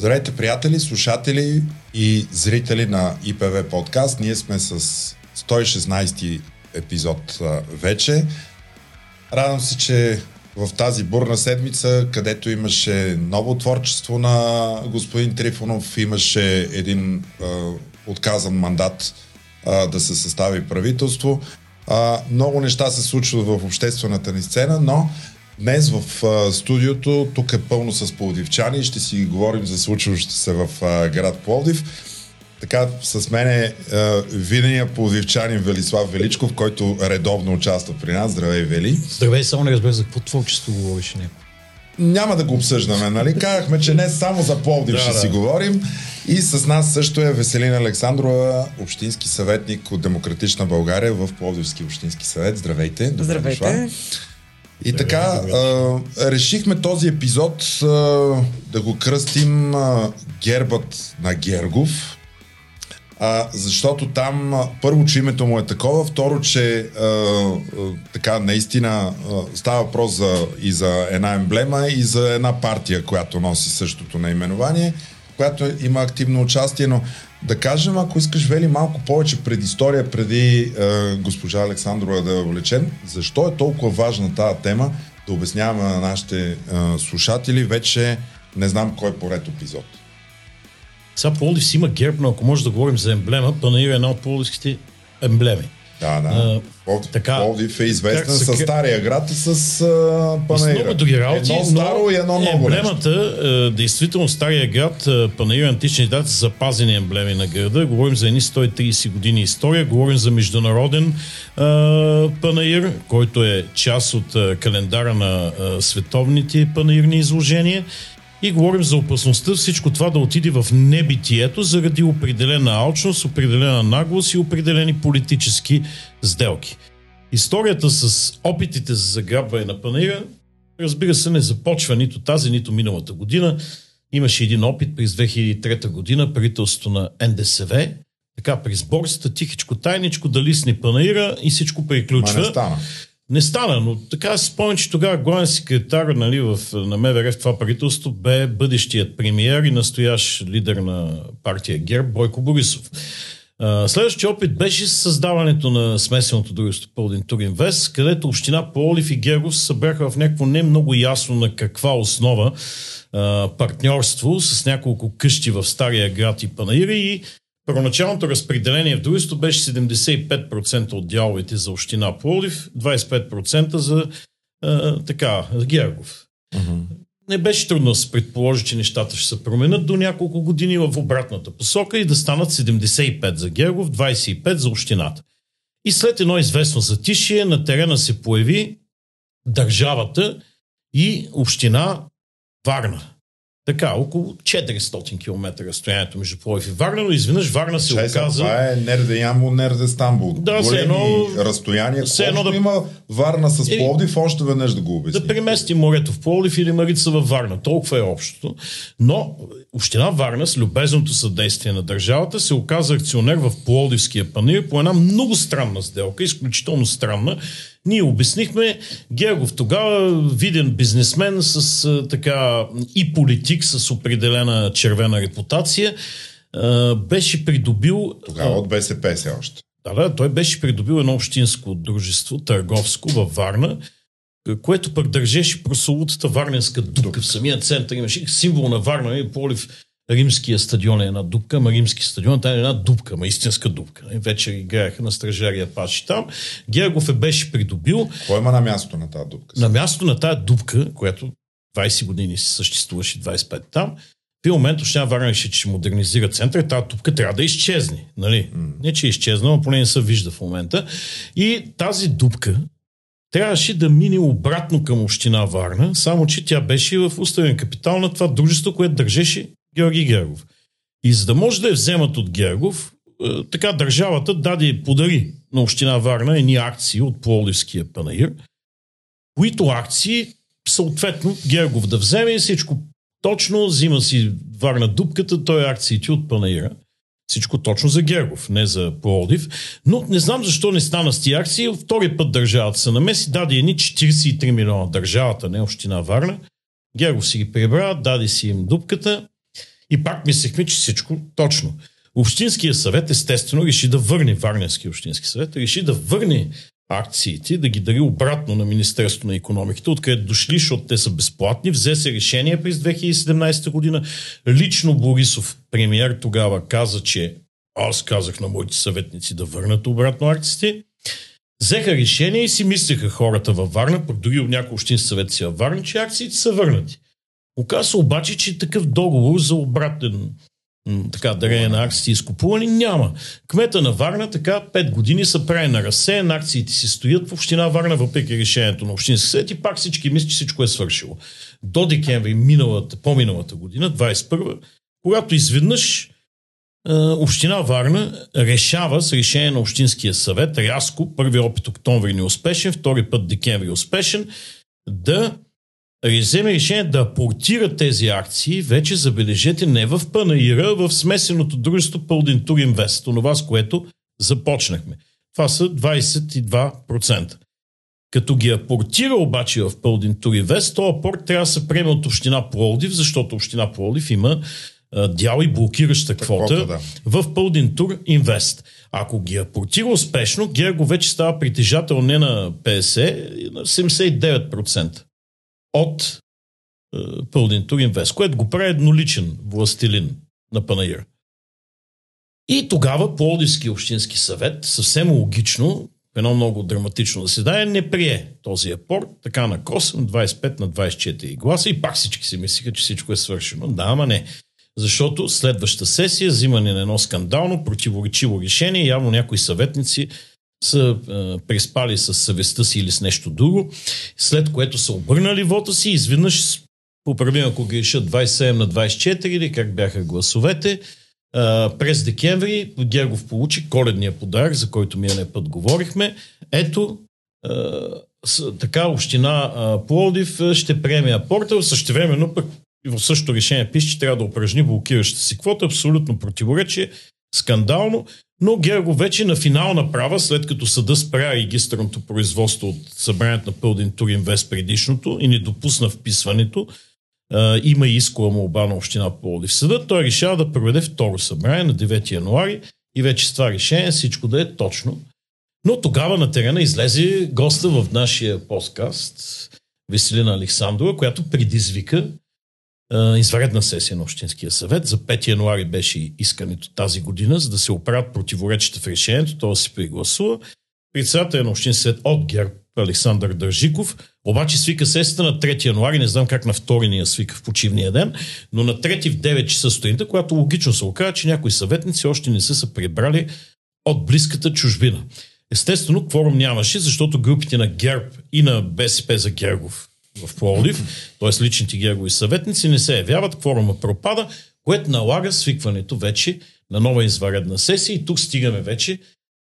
Здравейте, приятели, слушатели и зрители на ИПВ подкаст. Ние сме с 116 епизод вече. Радвам се, че в тази бурна седмица, където имаше ново творчество на господин Трифонов, имаше един а, отказан мандат а, да се състави правителство. А, много неща се случват в обществената ни сцена, но Днес в а, студиото, тук е пълно с пловдивчани ще си говорим за случващото се в а, град Пловдив. Така, с мен е видения пловдивчанин Велислав Величков, който редовно участва при нас. Здравей, Вели. Здравей, само не разбира за какво творчество говориш не. Няма да го обсъждаме, нали? Казахме, че не само за Пловдив да, ще да. си говорим. И с нас също е Веселина Александрова, общински съветник от Демократична България в Пловдивски общински съвет. Здравейте. Здравейте. Дошла. И така, а, решихме този епизод а, да го кръстим а, Гербът на Гергов, а, защото там а, първо, че името му е такова, второ, че а, а, така наистина а, става въпрос за, и за една емблема и за една партия, която носи същото наименование, която има активно участие, но да кажем, ако искаш, Вели, малко повече предистория преди е, госпожа Александрова да влечем, защо е толкова важна тази тема, да обясняваме на нашите е, слушатели вече не знам кой поред епизод. Сега Пловдив си има герб, но ако може да говорим за емблема, Панаир е една от пловдивските емблеми. Да, да. Пловдив, така, Пловдив е известен с стария град и с uh, Панаира. С много други работи, едно старо и едно ново емблемата, uh, действително стария град, uh, Панаир антични дати са запазени емблеми на града. Говорим за едни 130 години история, говорим за международен uh, Панаир, който е част от uh, календара на uh, световните панаирни изложения и говорим за опасността всичко това да отиде в небитието заради определена алчност, определена наглост и определени политически сделки. Историята с опитите за заграбване на панаира, разбира се, не започва нито тази, нито миналата година. Имаше един опит през 2003 година, правителството на НДСВ, така през борсата, тихичко, тайничко да лисни панаира и всичко приключва. Не стана. Но така си спомням, че тогава главен секретар нали, в, на МВР в това правителство бе бъдещият премиер и настоящ лидер на партия ГЕРБ Бойко Борисов. Следващия опит беше създаването на смесеното дружество Пълдин Туринвест, където община Полив и Гергов събраха в някакво не много ясно на каква основа партньорство с няколко къщи в Стария град и Панаири и Първоначалното разпределение в дружеството беше 75% от дяловете за община Пловдив, 25% за а, така, Гергов. Uh-huh. Не беше трудно да се предположи, че нещата ще се променят до няколко години в обратната посока и да станат 75 за Гергов, 25 за общината. И след едно известно затишие на терена се появи държавата и община Варна. Така, около 400 км разстоянието между Пловдив и Варна, но изведнъж Варна се Чай, оказа... Това е Нерде Ямбол, Нерде Стамбул. Да, се едно... разстояние. Се едно да... има Варна с Пловдив, още веднъж да го обясни. Да премести морето в Пловдив или Марица във Варна. Толкова е общото. Но Община Варна с любезното съдействие на държавата се оказа акционер в Пловдивския панир по една много странна сделка, изключително странна, ние обяснихме, Гергов тогава, виден бизнесмен с така и политик с определена червена репутация, беше придобил... Тогава от БСП се още. Да, да, той беше придобил едно общинско дружество, търговско във Варна, което пък държеше прословутата Варненска дупка. В самия център имаше символ на Варна и Полив римския стадион е една дупка, ама римски стадион там е една дупка, ама истинска дупка. Вече играеха на стражария паши там. Гергов е беше придобил. Кой има на място на тази дупка? На място на тази дупка, която 20 години съществуваше, 25 там, в един момент Община Варна реши, че ще модернизира центъра, тази тупка трябва да изчезне. Нали? Mm. Не, че е изчезнала, но поне не се вижда в момента. И тази дупка трябваше да мине обратно към Община Варна, само че тя беше в уставен капитал на това дружество, което държеше Георги Гергов. И за да може да я вземат от Гергов, е, така държавата даде подари на община Варна едни акции от Пловдивския панаир, които акции съответно Гергов да вземе всичко точно, взима си Варна дупката, той е акциите от панаира. Всичко точно за Гергов, не за Пловдив. Но не знам защо не стана с тия акции. Втори път държавата се намеси, даде едни 43 милиона държавата, не община Варна. Гергов си ги прибра, даде си им дупката И пак мислехме, че всичко точно. Общинския съвет естествено реши да върне, Варненски общински съвет, реши да върне акциите, да ги дари обратно на Министерството на економиката, откъдето дошли, защото те са безплатни. Взе се решение през 2017 година. Лично Борисов, премиер тогава, каза, че аз казах на моите съветници да върнат обратно акциите. Взеха решение и си мислеха хората във Варна, пък дори от някои общински съвет си във Варна, че акциите са върнати. Оказва обаче, че такъв договор за обратен така, дарение на акциите изкупувани, няма. Кмета на Варна така 5 години са прави на разсеян, акциите си стоят в община Варна, въпреки решението на общински съвет и пак всички мислят, че всичко е свършило. До декември миналата, по-миналата година, 21 когато изведнъж Община Варна решава с решение на Общинския съвет, рязко, първи опит октомври неуспешен, втори път декември успешен, да вземе решение да апортира тези акции, вече забележете не в Панаира, в смесеното дружество Пълдинтур Инвест, това с което започнахме. Това са 22%. Като ги апортира обаче в Пълдинтур Инвест, този апорт трябва да се приеме от Община Пловдив, защото Община Пловдив има дял и блокираща квота да. в Пълдинтур Инвест. Ако ги апортира успешно, Герго вече става притежател не на 50, на 79% от е, Пълдин Туринвест, което го прави едноличен властелин на Панаир. И тогава Плодивски общински съвет, съвсем логично, едно много драматично заседание, не прие този апорт, така на косъм, 25 на 24 гласа и пак всички си мислиха, че всичко е свършено. Да, ама не. Защото следваща сесия, взимане на едно скандално, противоречиво решение, явно някои съветници са а, преспали с съвестта си или с нещо друго, след което са обърнали вота си, изведнъж, поправим ако грешат 27 на 24 или как бяха гласовете, а, през декември Гергов получи коледния подарък, за който миналия път говорихме. Ето, а, с, така община а, Плодив ще приеме апорта, същевременно пък в същото решение пише, че трябва да упражни блокираща си квота, абсолютно противоречие, скандално. Но Герго вече на финална права, след като съда спря регистърното производство от събранието на Пълдин Туринвест предишното и не допусна вписването, има и искова молба на община в съда, той решава да проведе второ събрание на 9 януари и вече с това решение всичко да е точно. Но тогава на терена излезе госта в нашия подкаст, Веселина Александрова, която предизвика изваредна сесия на Общинския съвет. За 5 януари беше искането тази година, за да се оправят противоречите в решението, то се пригласува. Председател на Общинския съвет от ГЕРБ Александър Държиков, обаче свика сесията на 3 януари, не знам как на 2 ни свика в почивния ден, но на 3 в 9 часа сутринта, когато логично се оказа, че някои съветници още не са се прибрали от близката чужбина. Естествено, кворум нямаше, защото групите на ГЕРБ и на БСП за Гергов в Пловдив, т.е. личните гергови съветници не се явяват, кворума пропада, което налага свикването вече на нова изваредна сесия и тук стигаме вече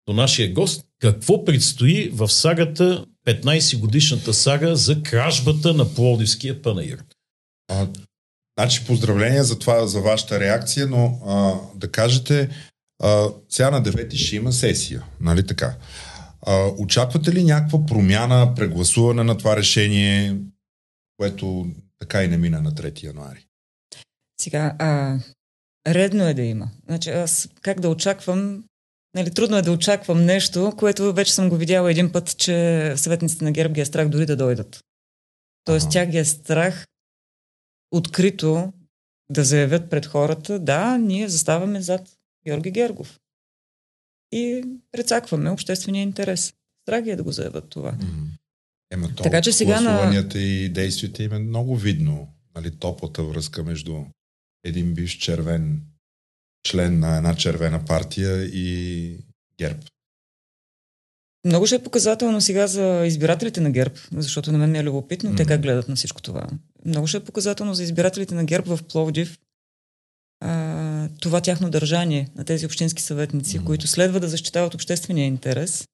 до нашия гост. Какво предстои в сагата, 15 годишната сага за кражбата на Пловдивския панаир? А, значи поздравления за това, за вашата реакция, но а, да кажете, а, сега на 9 ще има сесия, нали така? А, очаквате ли някаква промяна, прегласуване на това решение? Което така и не мина на 3 януари. Сега, а, редно е да има. Значи, аз как да очаквам Нали, трудно е да очаквам нещо, което вече съм го видяла един път, че съветниците на ГЕРБ ги е страх дори да дойдат. Тоест, ага. тя ги е страх открито да заявят пред хората, да, ние заставаме зад Георги Гергов. И прецакваме обществения интерес. Страх е да го заявят това. Mm-hmm. Ема то така че сега на... и действията им е много видно. Нали, топлата връзка между един бивш червен член на една червена партия и ГЕРБ. Много ще е показателно сега за избирателите на ГЕРБ, защото на мен ми е любопитно mm. те как гледат на всичко това. Много ще е показателно за избирателите на ГЕРБ в Пловдив а, това тяхно държание на тези общински съветници, mm. които следва да защитават обществения интерес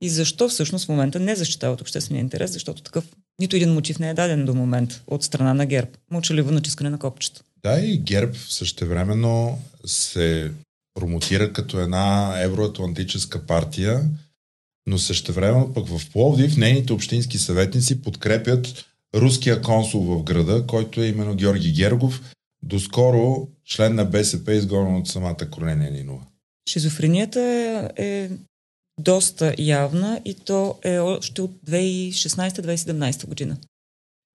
и защо всъщност в момента не защитават обществения интерес, защото такъв нито един мотив не е даден до момент от страна на ГЕРБ. Мълчаливо натискане на копчета. Да, и ГЕРБ същевременно се промотира като една евроатлантическа партия, но същевременно пък в Пловдив нейните общински съветници подкрепят руския консул в града, който е именно Георги Гергов, доскоро член на БСП изгонен от самата Корнелия Нинова. Шизофренията е, е доста явна и то е още от 2016-2017 година.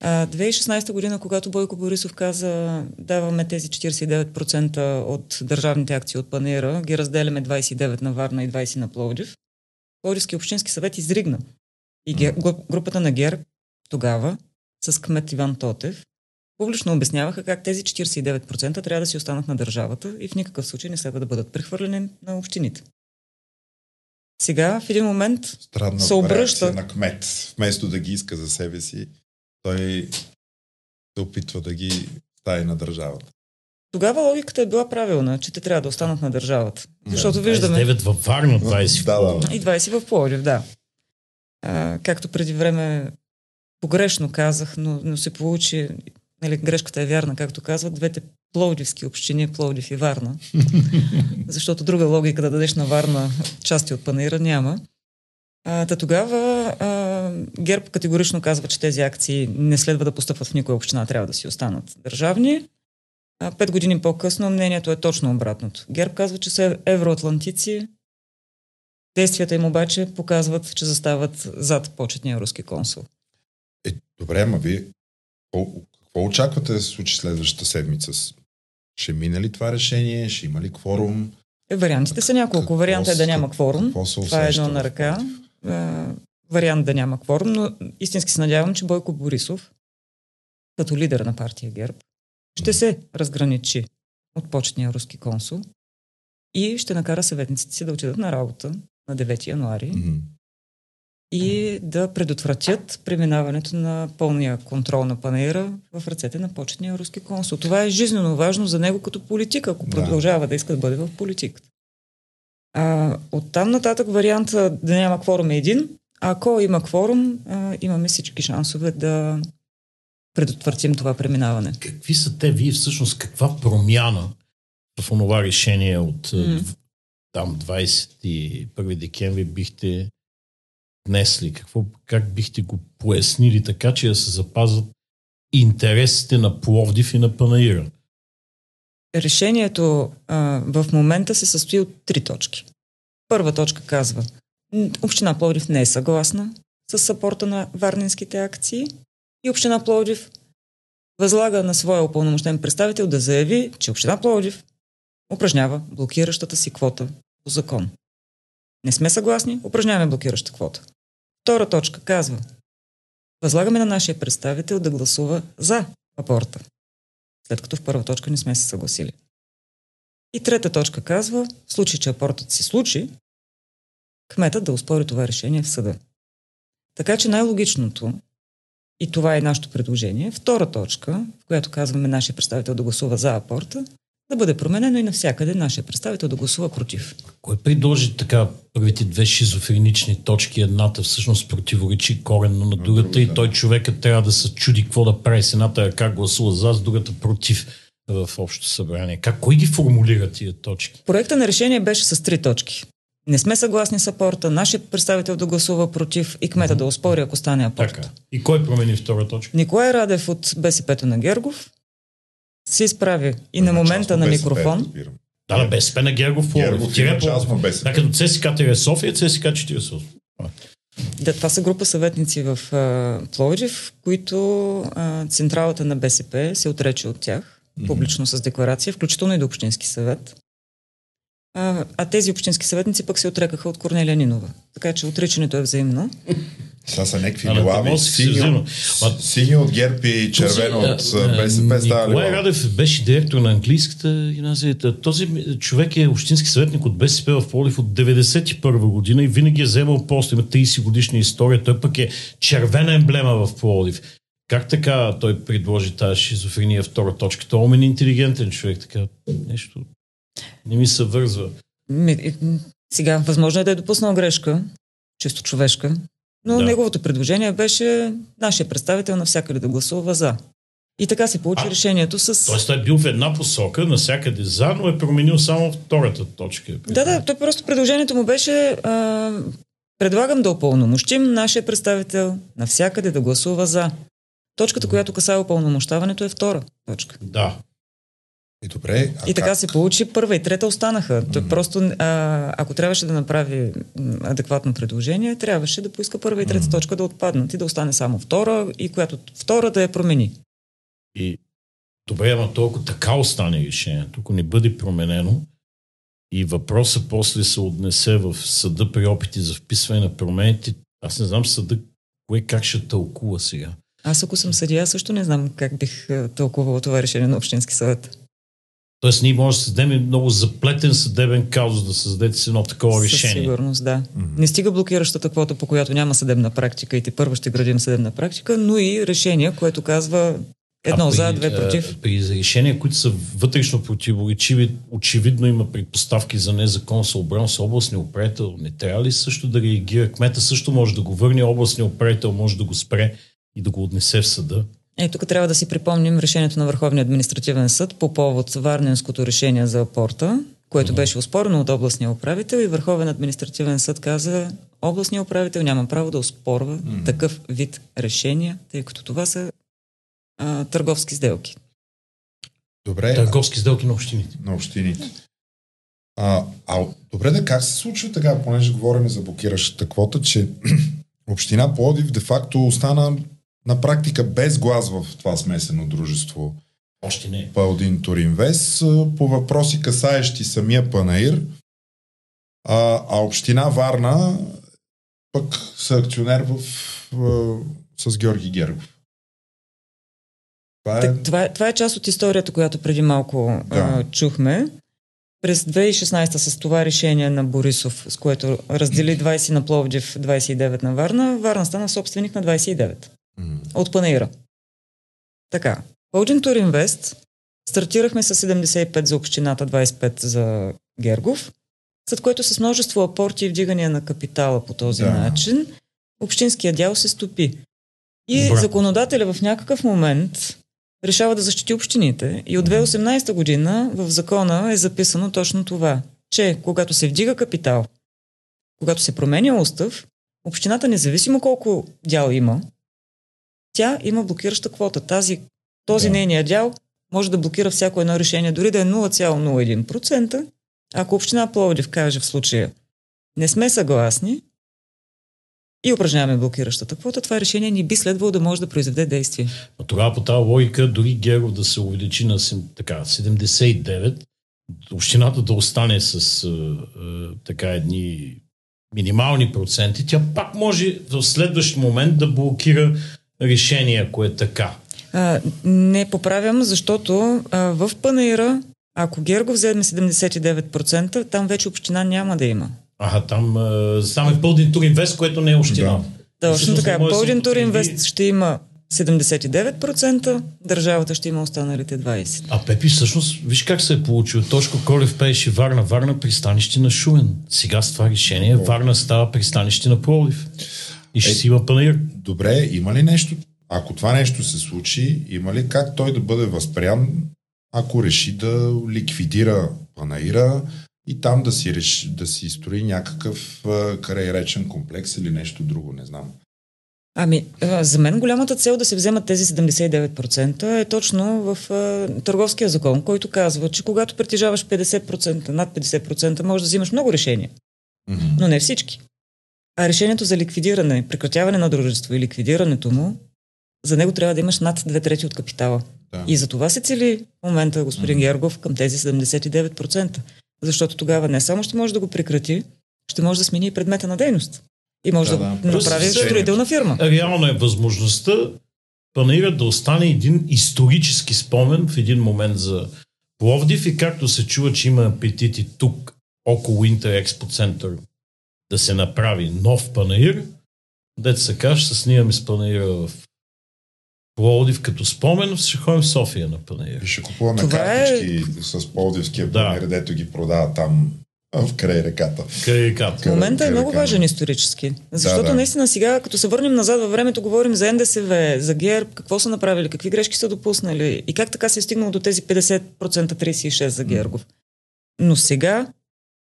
А, 2016 година, когато Бойко Борисов каза даваме тези 49% от държавните акции от Панера, ги разделяме 29 на Варна и 20 на Пловдив, Пловдивски общински съвет изригна. И гер... групата на ГЕР тогава с кмет Иван Тотев публично обясняваха как тези 49% трябва да си останат на държавата и в никакъв случай не следва да бъдат прехвърлени на общините. Сега в един момент Странна се обръща на кмет. Вместо да ги иска за себе си, той се опитва да ги стави на държавата. Тогава логиката е била правилна, че те трябва да останат на държавата. Защото виждаме... 9 във Варна, 20 в да, да. И 20 в Пловдив, да. А, както преди време погрешно казах, но, но се получи, нали, грешката е вярна, както казват, двете пловдивски общини, Пловдив и Варна. Защото друга логика да дадеш на Варна части от панера няма. А, та тогава а, ГЕРБ категорично казва, че тези акции не следва да постъпват в никоя община, трябва да си останат държавни. А, пет години по-късно мнението е точно обратното. ГЕРБ казва, че са евроатлантици, действията им обаче показват, че застават зад почетния руски консул. Е, добре, ама вие какво очаквате да се случи следващата седмица? Ще мине ли това решение? Ще има ли кворум? Е, вариантите са няколко. Варианта е да няма кворум. Това е едно на ръка. вариант да няма кворум, но истински се надявам, че Бойко Борисов, като лидер на партия ГЕРБ, ще се разграничи от почетния руски консул и ще накара съветниците си да отидат на работа на 9 януари mm-hmm. И да предотвратят преминаването на пълния контрол на панера в ръцете на почетния руски консул. Това е жизненно важно за него като политика, ако продължава да, да иска да бъде в политиката. А, оттам нататък варианта да няма кворум е един. Ако има кворум, а, имаме всички шансове да предотвратим това преминаване. Какви са те? Вие всъщност каква промяна в онова решение от mm. там 21 декември бихте внесли? Какво, как бихте го пояснили така, че да се запазват интересите на Пловдив и на Панаира? Решението а, в момента се състои от три точки. Първа точка казва, Община Пловдив не е съгласна с сапорта на варненските акции и Община Пловдив възлага на своя упълномощен представител да заяви, че Община Пловдив упражнява блокиращата си квота по закон. Не сме съгласни, упражняваме блокираща квота. Втора точка казва, възлагаме на нашия представител да гласува за апорта, след като в първа точка не сме се съгласили. И трета точка казва, в случай, че апортът се случи, кметът да успори това решение в съда. Така че най-логичното и това е нашето предложение. Втора точка, в която казваме нашия представител да гласува за апорта, да бъде променено и навсякъде нашия представител да гласува против. Кой предложи така първите две шизофренични точки? Едната всъщност противоречи коренно на другата и той човекът трябва да се чуди какво да прави с едната как гласува за, с другата против в общото събрание. Как, кой ги формулира тия точки? Проекта на решение беше с три точки не сме съгласни с апорта, нашия представител да гласува против и кмета да оспори, ако стане апорт. Така. И кой промени втора точка? Николай Радев от БСП на Гергов се изправи и на момента на микрофон. Да, да, БСП на Гергов. Гергов има част на БСП. Да, като ЦСК ТВ София, ЦСК 40. Да, това са група съветници в uh, Пловдив, които uh, централата на БСП се отрече от тях, mm-hmm. публично с декларация, включително и до Общински съвет. А, а тези общински съветници пък се отрекаха от Корнелия Нинова. Така че отричането е взаимно. Това са някакви глави. Синьо, синьо от ГЕРБ и червено от БСП става Николай Радев беше директор на английската гимназия. Този човек е общински съветник от БСП в Полив от 91 година и винаги е вземал пост. Има 30 годишна история. Той пък е червена емблема в Пловдив. Как така той предложи тази шизофрения втора точка? Той е умен интелигентен човек, така нещо не ми се вързва. Сега, възможно е да е допуснал грешка, чисто човешка, но да. неговото предложение беше нашия представител навсякъде да гласува за. И така се получи а, решението с... Тоест той е бил в една посока, навсякъде за, но е променил само втората точка. Да, да, то просто предложението му беше а, предлагам да опълномощим нашия представител навсякъде да гласува за. Точката, която касае опълномощаването е втора точка. Да, И добре. А и така как? се получи, първа и трета останаха. Mm-hmm. Той просто, а, ако трябваше да направи адекватно предложение, трябваше да поиска първа и трета mm-hmm. точка да отпаднат и да остане само втора, и която втора да я промени. И добре, ама толкова така остане решението, ако не бъде променено и въпросът после се отнесе в съда при опити за вписване на промените, аз не знам съда кое как ще тълкува сега. Аз ако съм съдия, също не знам как бих тълкувала това решение на Общински съвет. Тоест ние може да създадем много заплетен съдебен казус да създадете си едно такова решение. Със сигурност, да. Mm-hmm. Не стига блокиращата квота, по която няма съдебна практика и ти първо ще градим съдебна практика, но и решение, което казва едно а при, за, две против. При решения, които са вътрешно противоречиви, очевидно има предпоставки за незаконосъобразност. Областния управител не трябва ли също да реагира? Кмета също може да го върне, областния управител може да го спре и да го отнесе в съда. Е, тук трябва да си припомним решението на Върховния административен съд по повод Варненското решение за апорта, което беше успорено от областния управител и Върховен административен съд каза, областния управител няма право да оспорва mm-hmm. такъв вид решения, тъй като това са а, търговски сделки. Добре. Търговски сделки на общините. На общините. А, а добре да как се случва така, понеже говорим за блокиращата квота, че община Плодив де-факто остана на практика без глас в това смесено дружество. Още не. Палдин Туринвес по въпроси касаещи самия Панаир, а, а община Варна пък са акционер в, в, с Георги Гергов. Това е... Това, е, това е част от историята, която преди малко да. а, чухме. През 2016 с това решение на Борисов, с което раздели 20 на Пловдив, 29 на Варна, Варна стана собственик на 29 mm. от Панаира. Така. Holding Tour Invest стартирахме с 75 за общината, 25 за Гергов, след което с множество апорти и вдигания на капитала по този да. начин, общинския дял се стопи. И Добре. законодателя в някакъв момент решава да защити общините. И от 2018 година в закона е записано точно това, че когато се вдига капитал, когато се променя устав, общината, независимо колко дял има, тя има блокираща квота. Тази, този да. нейния дял може да блокира всяко едно решение, дори да е 0,01%. Ако община Пловдив каже в случая не сме съгласни и упражняваме блокиращата квота, това решение ни би следвало да може да произведе действие. Но тогава по тази логика, дори Геров да се увеличи на така, 79, общината да остане с а, а, така едни минимални проценти, тя пак може в следващ момент да блокира решение, ако е така? А, не поправям, защото а, в Панаира, ако Герго вземе 79%, там вече община няма да има. Ага, там, само е Пълдин Туринвест, което не е община. Да. Точно така. Пълдин Туринвест ще има 79%, държавата ще има останалите 20%. А Пепи всъщност, виж как се е получил. Тошко Колев пееше Варна, Варна пристанище на Шумен. Сега с това решение Варна става пристанище на Пролив. И ще е, си има панаир. Добре, има ли нещо, ако това нещо се случи, има ли как той да бъде възприян, ако реши да ликвидира панаира и там да си, реши, да си строи някакъв крайречен комплекс или нещо друго, не знам. Ами, за мен голямата цел да се вземат тези 79% е точно в а, търговския закон, който казва, че когато притежаваш 50%, над 50%, можеш да взимаш много решения. Mm-hmm. Но не всички. А решението за ликвидиране, прекратяване на дружество и ликвидирането му, за него трябва да имаш над две трети от капитала. Да. И за това се цели в момента господин mm-hmm. Гергов към тези 79%. Защото тогава не само ще може да го прекрати, ще може да смени и предмета на дейност. И може да, да, да направи строителна фирма. Реално е възможността Панаира да остане един исторически спомен в един момент за Пловдив и както се чува, че има апетити тук около Интер Експо Център да се направи нов панаир, дете се каже, се снимаме с панаира в Пловдив като спомен, ще ходим в София на панаир. И ще купуваме Това е- картички е... с Пловдивския панаир, да. дето ги продава там в край реката. Край реката. Момента е много важен исторически. Защото да, да. наистина сега, като се върнем назад във времето, говорим за НДСВ, за ГЕРБ, какво са направили, какви грешки са допуснали и как така се е стигнало до тези 50% 36% за Гергов. Но сега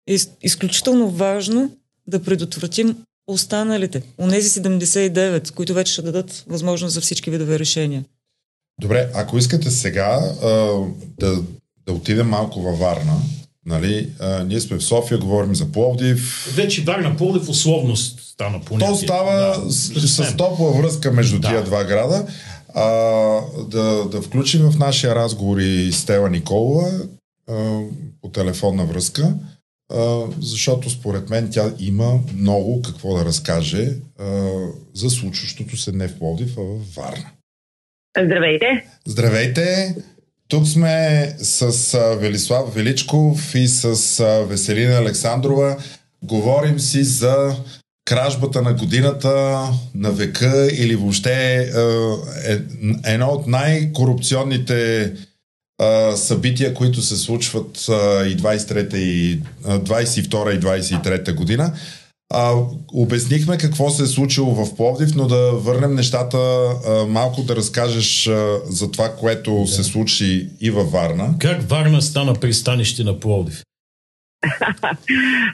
е изключително важно да предотвратим останалите, онези 79, които вече ще дадат възможност за всички видове решения. Добре, ако искате сега а, да да отидем малко във Варна. Нали, а, ние сме в София, говорим за Пловдив. Вече Варна Пловдив условност стана понятие. То става да, с, с топла връзка между да. тия два града. А, да, да включим в нашия разговор и Стела Николова а, по телефонна връзка, а, защото според мен тя има много какво да разкаже за случващото се не в Пловдив, а в Варна. Здравейте! Здравейте! Тук сме с Велислав Величков и с Веселина Александрова. Говорим си за кражбата на годината, на века или въобще е, едно от най-корупционните събития, които се случват и 23 и 22 и 23 година. А, обяснихме какво се е случило в Пловдив, но да върнем нещата а, малко да разкажеш а, за това, което да. се случи и във Варна. Как Варна стана пристанище на Пловдив?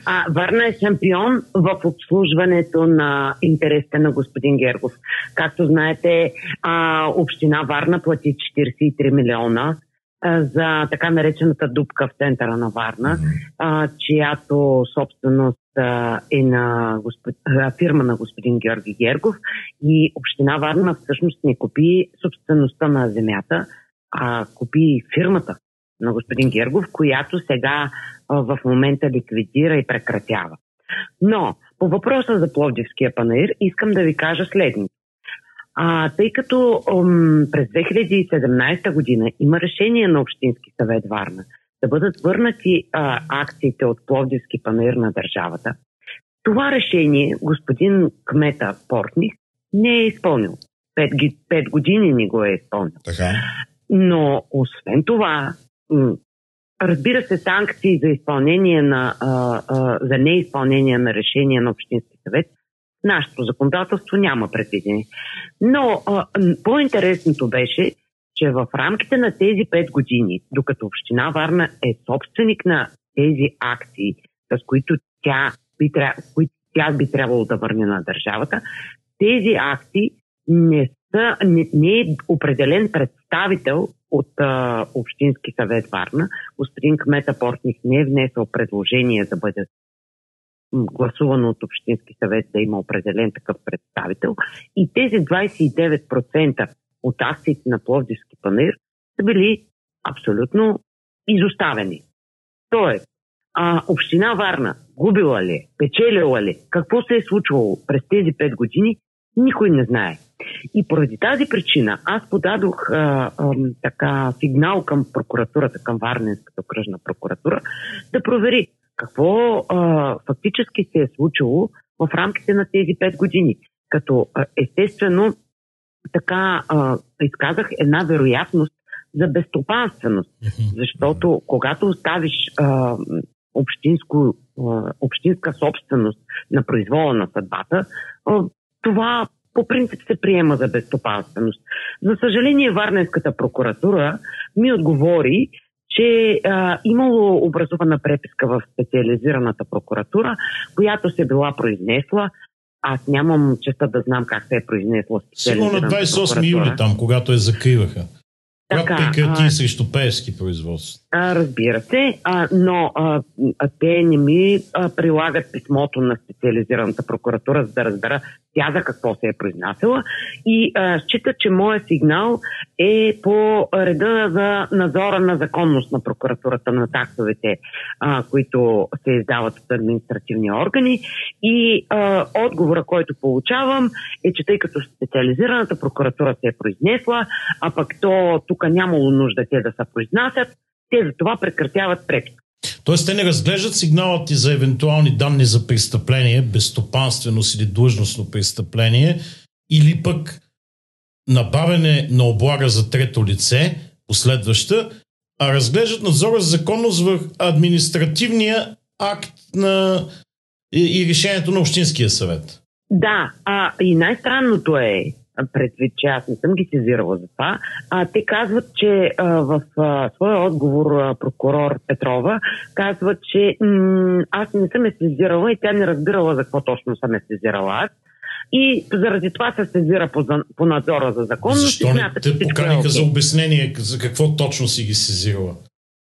а, Варна е шампион в обслужването на интересите на господин Гергов. Както знаете, а, община Варна плати 43 милиона а, за така наречената дупка в центъра на Варна, mm-hmm. а, чиято собственост е на господ... фирма на господин Георги Гергов и Община Варна всъщност не купи собствеността на земята, а купи фирмата на господин Гергов, която сега в момента ликвидира и прекратява. Но по въпроса за Пловдивския панаир искам да ви кажа следното. А, тъй като ом, през 2017 година има решение на Общински съвет Варна да бъдат върнати а, акциите от Пловдивски панаир на държавата. Това решение господин Кмета Портних не е изпълнил. Пет, пет години не го е изпълнил. Така. Но освен това, разбира се, санкции за изпълнение на, а, а, за неизпълнение на решение на Общински съвет, нашето законодателство няма предвидени. Но а, по-интересното беше, че в рамките на тези 5 години, докато Община Варна е собственик на тези акции, с които тя би, които тя би трябвало да върне на държавата, тези акции не, са, не, не е определен представител от а, Общински съвет Варна. Господин Кмета Портник не е внесъл предложение да бъде гласувано от Общински съвет да има определен такъв представител. И тези 29% от акциите на Пловдивски панер са били абсолютно изоставени. Тоест, а, община Варна губила ли, печелила ли, какво се е случвало през тези 5 години, никой не знае. И поради тази причина аз подадох а, а, така сигнал към прокуратурата, към Варненската окръжна прокуратура, да провери какво а, фактически се е случило в рамките на тези 5 години. Като а, естествено така а, изказах една вероятност за безстопанственост. Защото когато оставиш а, общинско, а, общинска собственост на произвола на съдбата, а, това по принцип се приема за безстопанственост. За съжаление, Варненската прокуратура ми отговори, че а, имало образувана преписка в специализираната прокуратура, която се била произнесла. Аз нямам честа да знам как се е произнесла Сигурно на 28 юли там, когато я закриваха. Така, прекрати а, срещу пески производство. А, разбира се, а, но а, а, те не ми а, прилагат писмото на специализираната прокуратура, за да разбера тя за какво се е произнасяла и а, считат, че моят сигнал е по реда за надзора на законност на прокуратурата на таксовете, а, които се издават от административни органи и а, отговора, който получавам е, че тъй като специализираната прокуратура се е произнесла, а пък то тук нямало нужда те да се произнасят, те за това прекратяват преписка. Тоест те не разглеждат сигналът ти за евентуални данни за престъпление, безстопанственост или длъжностно престъпление, или пък набавяне на облага за трето лице, последваща, а разглеждат надзора за законност в административния акт на и, решението на Общинския съвет. Да, а, и най-странното е, предвид, че аз не съм ги сезирала за това. А, те казват, че а, в а, своя отговор а, прокурор Петрова казва, че м- аз не съм е сезирала и тя не разбирала за какво точно съм е сезирала аз. И заради това се сезира по, по надзора за законност. Защо не те поканиха okay. за обяснение за какво точно си ги сезирала?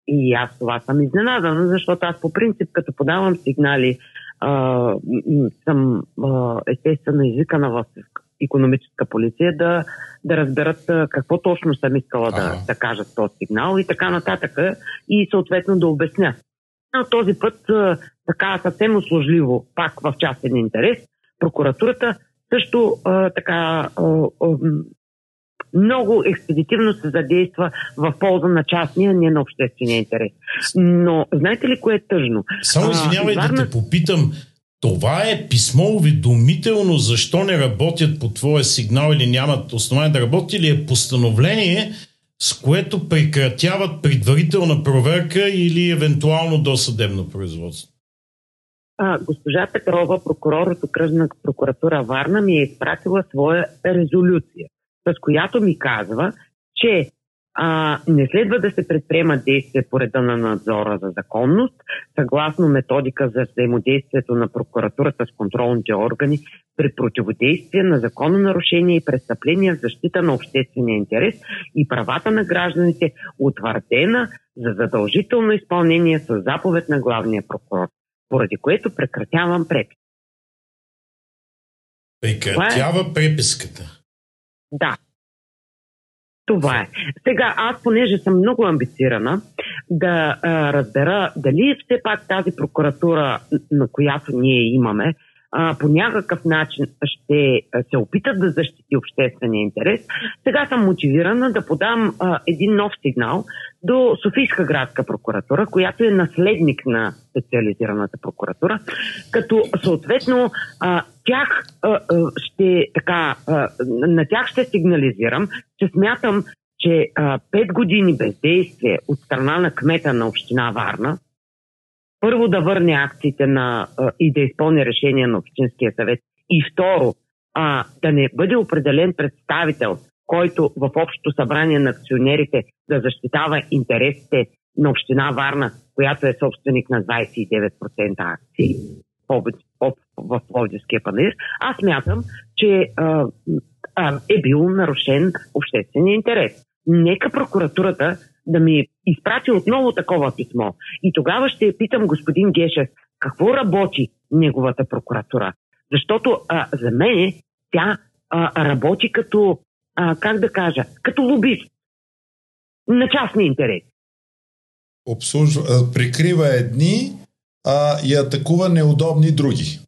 и аз това съм изненадана, защото аз по принцип, като подавам сигнали, а, съм а, естествено извикана в економическа полиция да, да разберат какво точно съм искала да, да кажа с този сигнал и така нататък и съответно да обясня. Но този път така съвсем услужливо, пак в частен интерес, прокуратурата също а, така а, а, много експедитивно се задейства в полза на частния, не на обществения интерес. Но знаете ли кое е тъжно? Само извинявай а, да те попитам, това е писмо уведомително защо не работят по твоя сигнал или нямат основание да работят или е постановление, с което прекратяват предварителна проверка или евентуално досъдебно производство? А, госпожа Петрова, прокурор от окръжна прокуратура Варна, ми е изпратила своя резолюция, с която ми казва, че а, не следва да се предприемат действия по реда на надзора за законност, съгласно методика за взаимодействието на прокуратурата с контролните органи при противодействие на закононарушения и престъпления в защита на обществения интерес и правата на гражданите, утвърдена за задължително изпълнение с заповед на главния прокурор, поради което прекратявам препис. Прекратява е... преписката. Да, това е. Сега, аз, понеже съм много амбицирана, да а, разбера дали все пак тази прокуратура, на която ние имаме, а, по някакъв начин ще се опитат да защити обществения интерес. Сега съм мотивирана да подам а, един нов сигнал до Софийска градска прокуратура, която е наследник на специализираната прокуратура, като съответно а, тях а, ще така, а, на тях ще сигнализирам, че смятам, че а, 5 години бездействие от страна на кмета на община Варна, първо да върне акциите на, и да изпълни решение на Общинския съвет. И второ, а, да не бъде определен представител, който в Общото събрание на акционерите да защитава интересите на Община Варна, която е собственик на 29% акции в Пловдивския панир, аз мятам, че а, а, е бил нарушен обществения интерес. Нека прокуратурата да ми изпрати отново такова писмо. И тогава ще питам господин Гешев, какво работи неговата прокуратура? Защото а, за мен тя а, работи като, а, как да кажа, като лобист на частни интерес. Обслужва, прикрива едни а, и атакува неудобни други.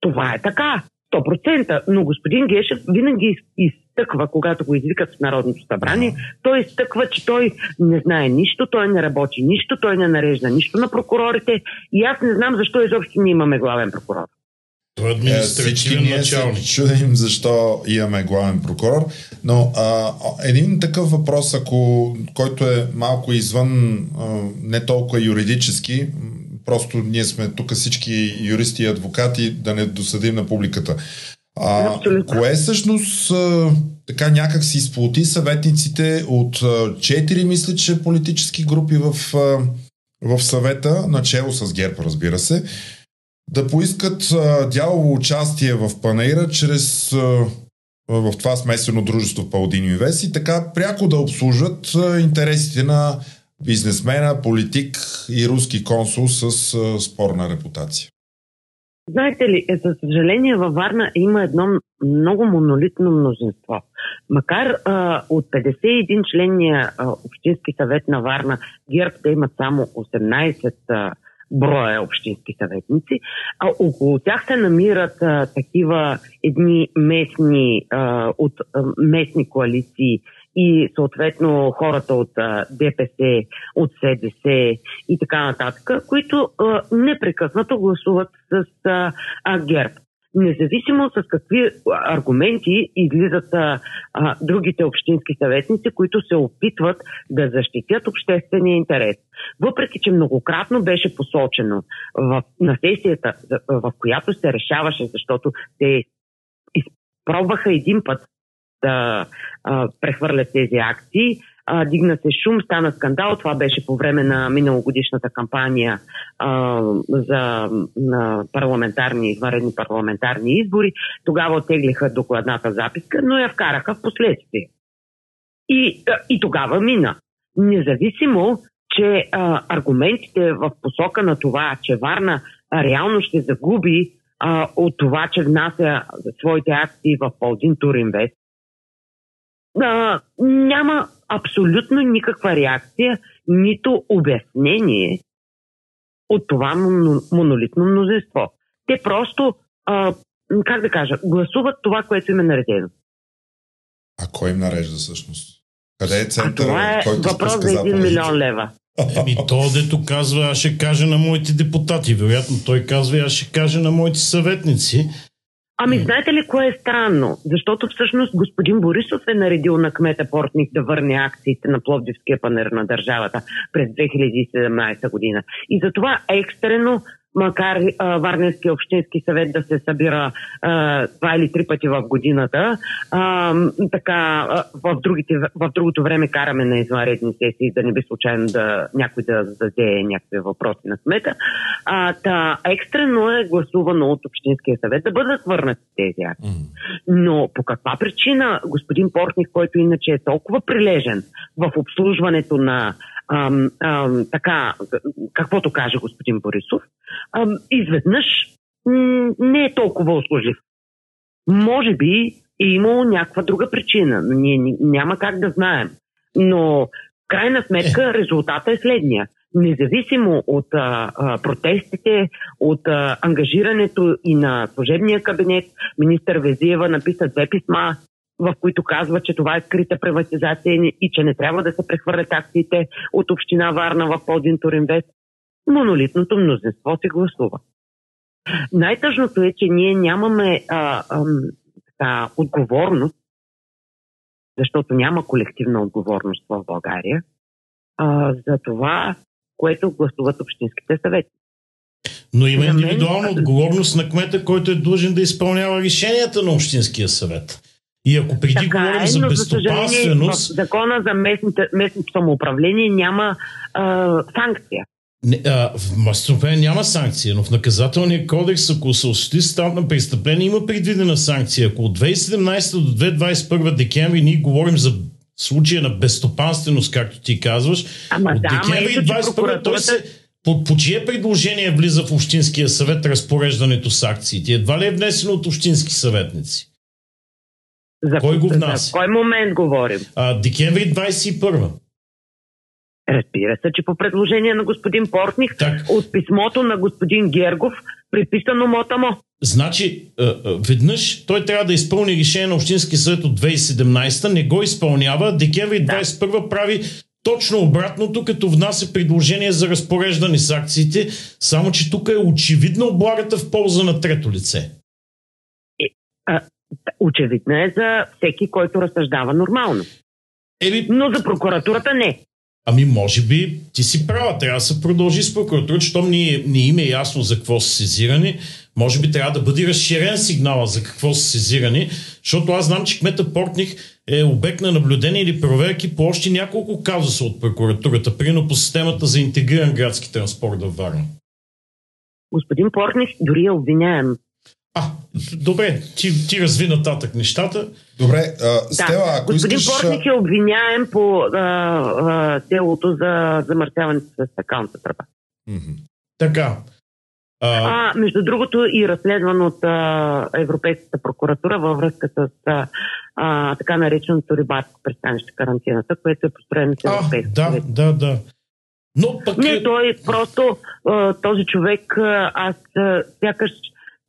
Това е така. 100%. Но господин Гешев винаги изтъква, когато го извикат в Народното събрание, той изтъква, че той не знае нищо, той не работи нищо, той не нарежда нищо на прокурорите и аз не знам защо изобщо ние имаме главен прокурор. Той е административен е, началник. Чудим защо имаме главен прокурор, но а, един такъв въпрос, ако, който е малко извън а, не толкова юридически, просто ние сме тук всички юристи и адвокати, да не досъдим на публиката. А, кое всъщност а, така някак си сплоти съветниците от четири, мисля, че политически групи в, а, в съвета, начало с ГЕРБ, разбира се, да поискат а, дялово участие в панейра чрез а, в това смесено дружество Паудин Инвест и така пряко да обслужат интересите на бизнесмена, политик и руски консул с а, спорна репутация. Знаете ли, е, за съжаление във Варна има едно много монолитно мнозинство. Макар а, от 51 членния а, Общински съвет на Варна, ГЕРБ да имат само 18 а, броя общински съветници, а около тях се намират а, такива едни местни, а, от а, местни коалиции и съответно хората от ДПС, от СДС и така нататък, които непрекъснато гласуват с ГЕРБ. Независимо с какви аргументи излизат а, а, другите общински съветници, които се опитват да защитят обществения интерес. Въпреки, че многократно беше посочено в, на сесията, в която се решаваше, защото те изпробваха един път да а, прехвърлят тези акции. А, дигна се шум, стана скандал. Това беше по време на миналогодишната кампания а, за на парламентарни, извънредни парламентарни избори. Тогава оттеглиха докладната записка, но я вкараха в последствие. И, и тогава мина. Независимо, че а, аргументите в посока на това, че Варна реално ще загуби а, от това, че внася своите акции в Полдин Туринвест, а, няма абсолютно никаква реакция, нито обяснение от това монолитно мнозинство. Те просто, а, как да кажа, гласуват това, което им е наредено. А кой им нарежда всъщност? Къде е център? А това е който въпрос за 1 милион лева. Еми, то дето казва, аз ще кажа на моите депутати. Вероятно той казва, аз ще кажа на моите съветници. Ами знаете ли кое е странно? Защото всъщност господин Борисов е наредил на кмета Портник да върне акциите на Пловдивския панер на държавата през 2017 година. И затова екстрено макар а, Варненския общински съвет да се събира а, два или три пъти в годината, а, така в, другите, в другото време караме на извънредни сесии, да не би случайно да някой да зададе някакви въпроси на смета. А, та, екстрено е гласувано от Общинския съвет да бъдат върнати тези акции. Но по каква причина господин Портник, който иначе е толкова прилежен в обслужването на ам, ам, така, каквото каже господин Борисов, ам, изведнъж м- не е толкова услужлив. Може би е имало някаква друга причина, ние няма как да знаем. Но в крайна сметка е. резултата е следния. Независимо от а, а, протестите, от а, ангажирането и на служебния кабинет, министър Везиева написа две писма в които казва, че това е скрита приватизация и че не трябва да се прехвърлят акциите от община Варна в Подин Туринвест, монолитното мнозинство се гласува. Най-тъжното е, че ние нямаме а, а, така, отговорност, защото няма колективна отговорност в България, а, за това, което гласуват общинските съвети. Но има индивидуална отговорност на кмета, който е длъжен да изпълнява решенията на Общинския съвет. И ако преди така говорим е, за безстопанственост... В закона за местните, местното самоуправление няма а, санкция. Не, а, в Мастропен няма санкция, но в наказателния кодекс, ако се осъществи став на престъпление, има предвидена санкция. Ако от 2017 до 2021 декември ние говорим за случая на безстопанственост, както ти казваш, ама от да, декември 2021 той се по, по чие предложение влиза в Общинския съвет разпореждането с акциите? Едва ли е внесено от Общински съветници? За, кой го внася? За кой момент говорим? А, декември 21 Разбира се, че по предложение на господин Портник так. от писмото на господин Гергов, приписано мотамо. Значи, веднъж той трябва да изпълни решение на Общински съвет от 2017, не го изпълнява, декември 21 прави точно обратното, като внася предложение за разпореждане с акциите, само че тук е очевидна облагата в полза на трето лице. А, очевидна е за всеки, който разсъждава нормално. Еми... Но за прокуратурата не. Ами, може би, ти си права, трябва да се продължи с прокуратурата, щом ни, ни им е ясно за какво са сезирани. Може би трябва да бъде разширен сигнала за какво са сезирани, защото аз знам, че кмета Портних е обект на наблюдение или проверки по още няколко казуса от прокуратурата, прино по системата за интегриран градски транспорт в Варна. Господин Портних дори е обвиняем а, добре, ти, ти разви нататък нещата. Добре, а, Стела, да. ако Господин искаш... Портник е обвиняем по а, а, делото за замърсяването с стакалната тръба. Mm-hmm. Така. А... а, между другото и разследван от а, Европейската прокуратура във връзка с а, а, така нареченото рибарско пристанище карантината, което е построено с Европейската Да, да, да. Но пък... Не, той просто а, този човек, аз сякаш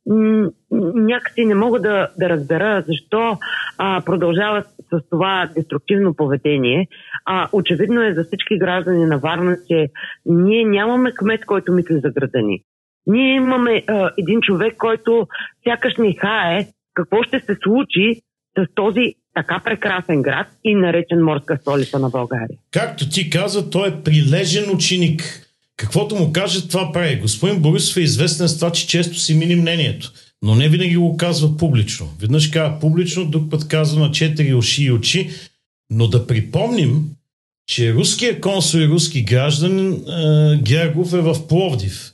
някакси не мога да, да разбера защо а, продължава с, това деструктивно поведение. А, очевидно е за всички граждани на Варна, че ние нямаме кмет, който мисли за града ни. Ние имаме а, един човек, който сякаш не хае какво ще се случи с този така прекрасен град и наречен морска столица на България. Както ти каза, той е прилежен ученик. Каквото му каже, това прави. Господин Борисов е известен с това, че често си мини мнението, но не винаги го казва публично. Веднъж казва публично, друг път казва на четири уши и очи, но да припомним, че руският консул и руски гражданин е, Гергов е в Пловдив.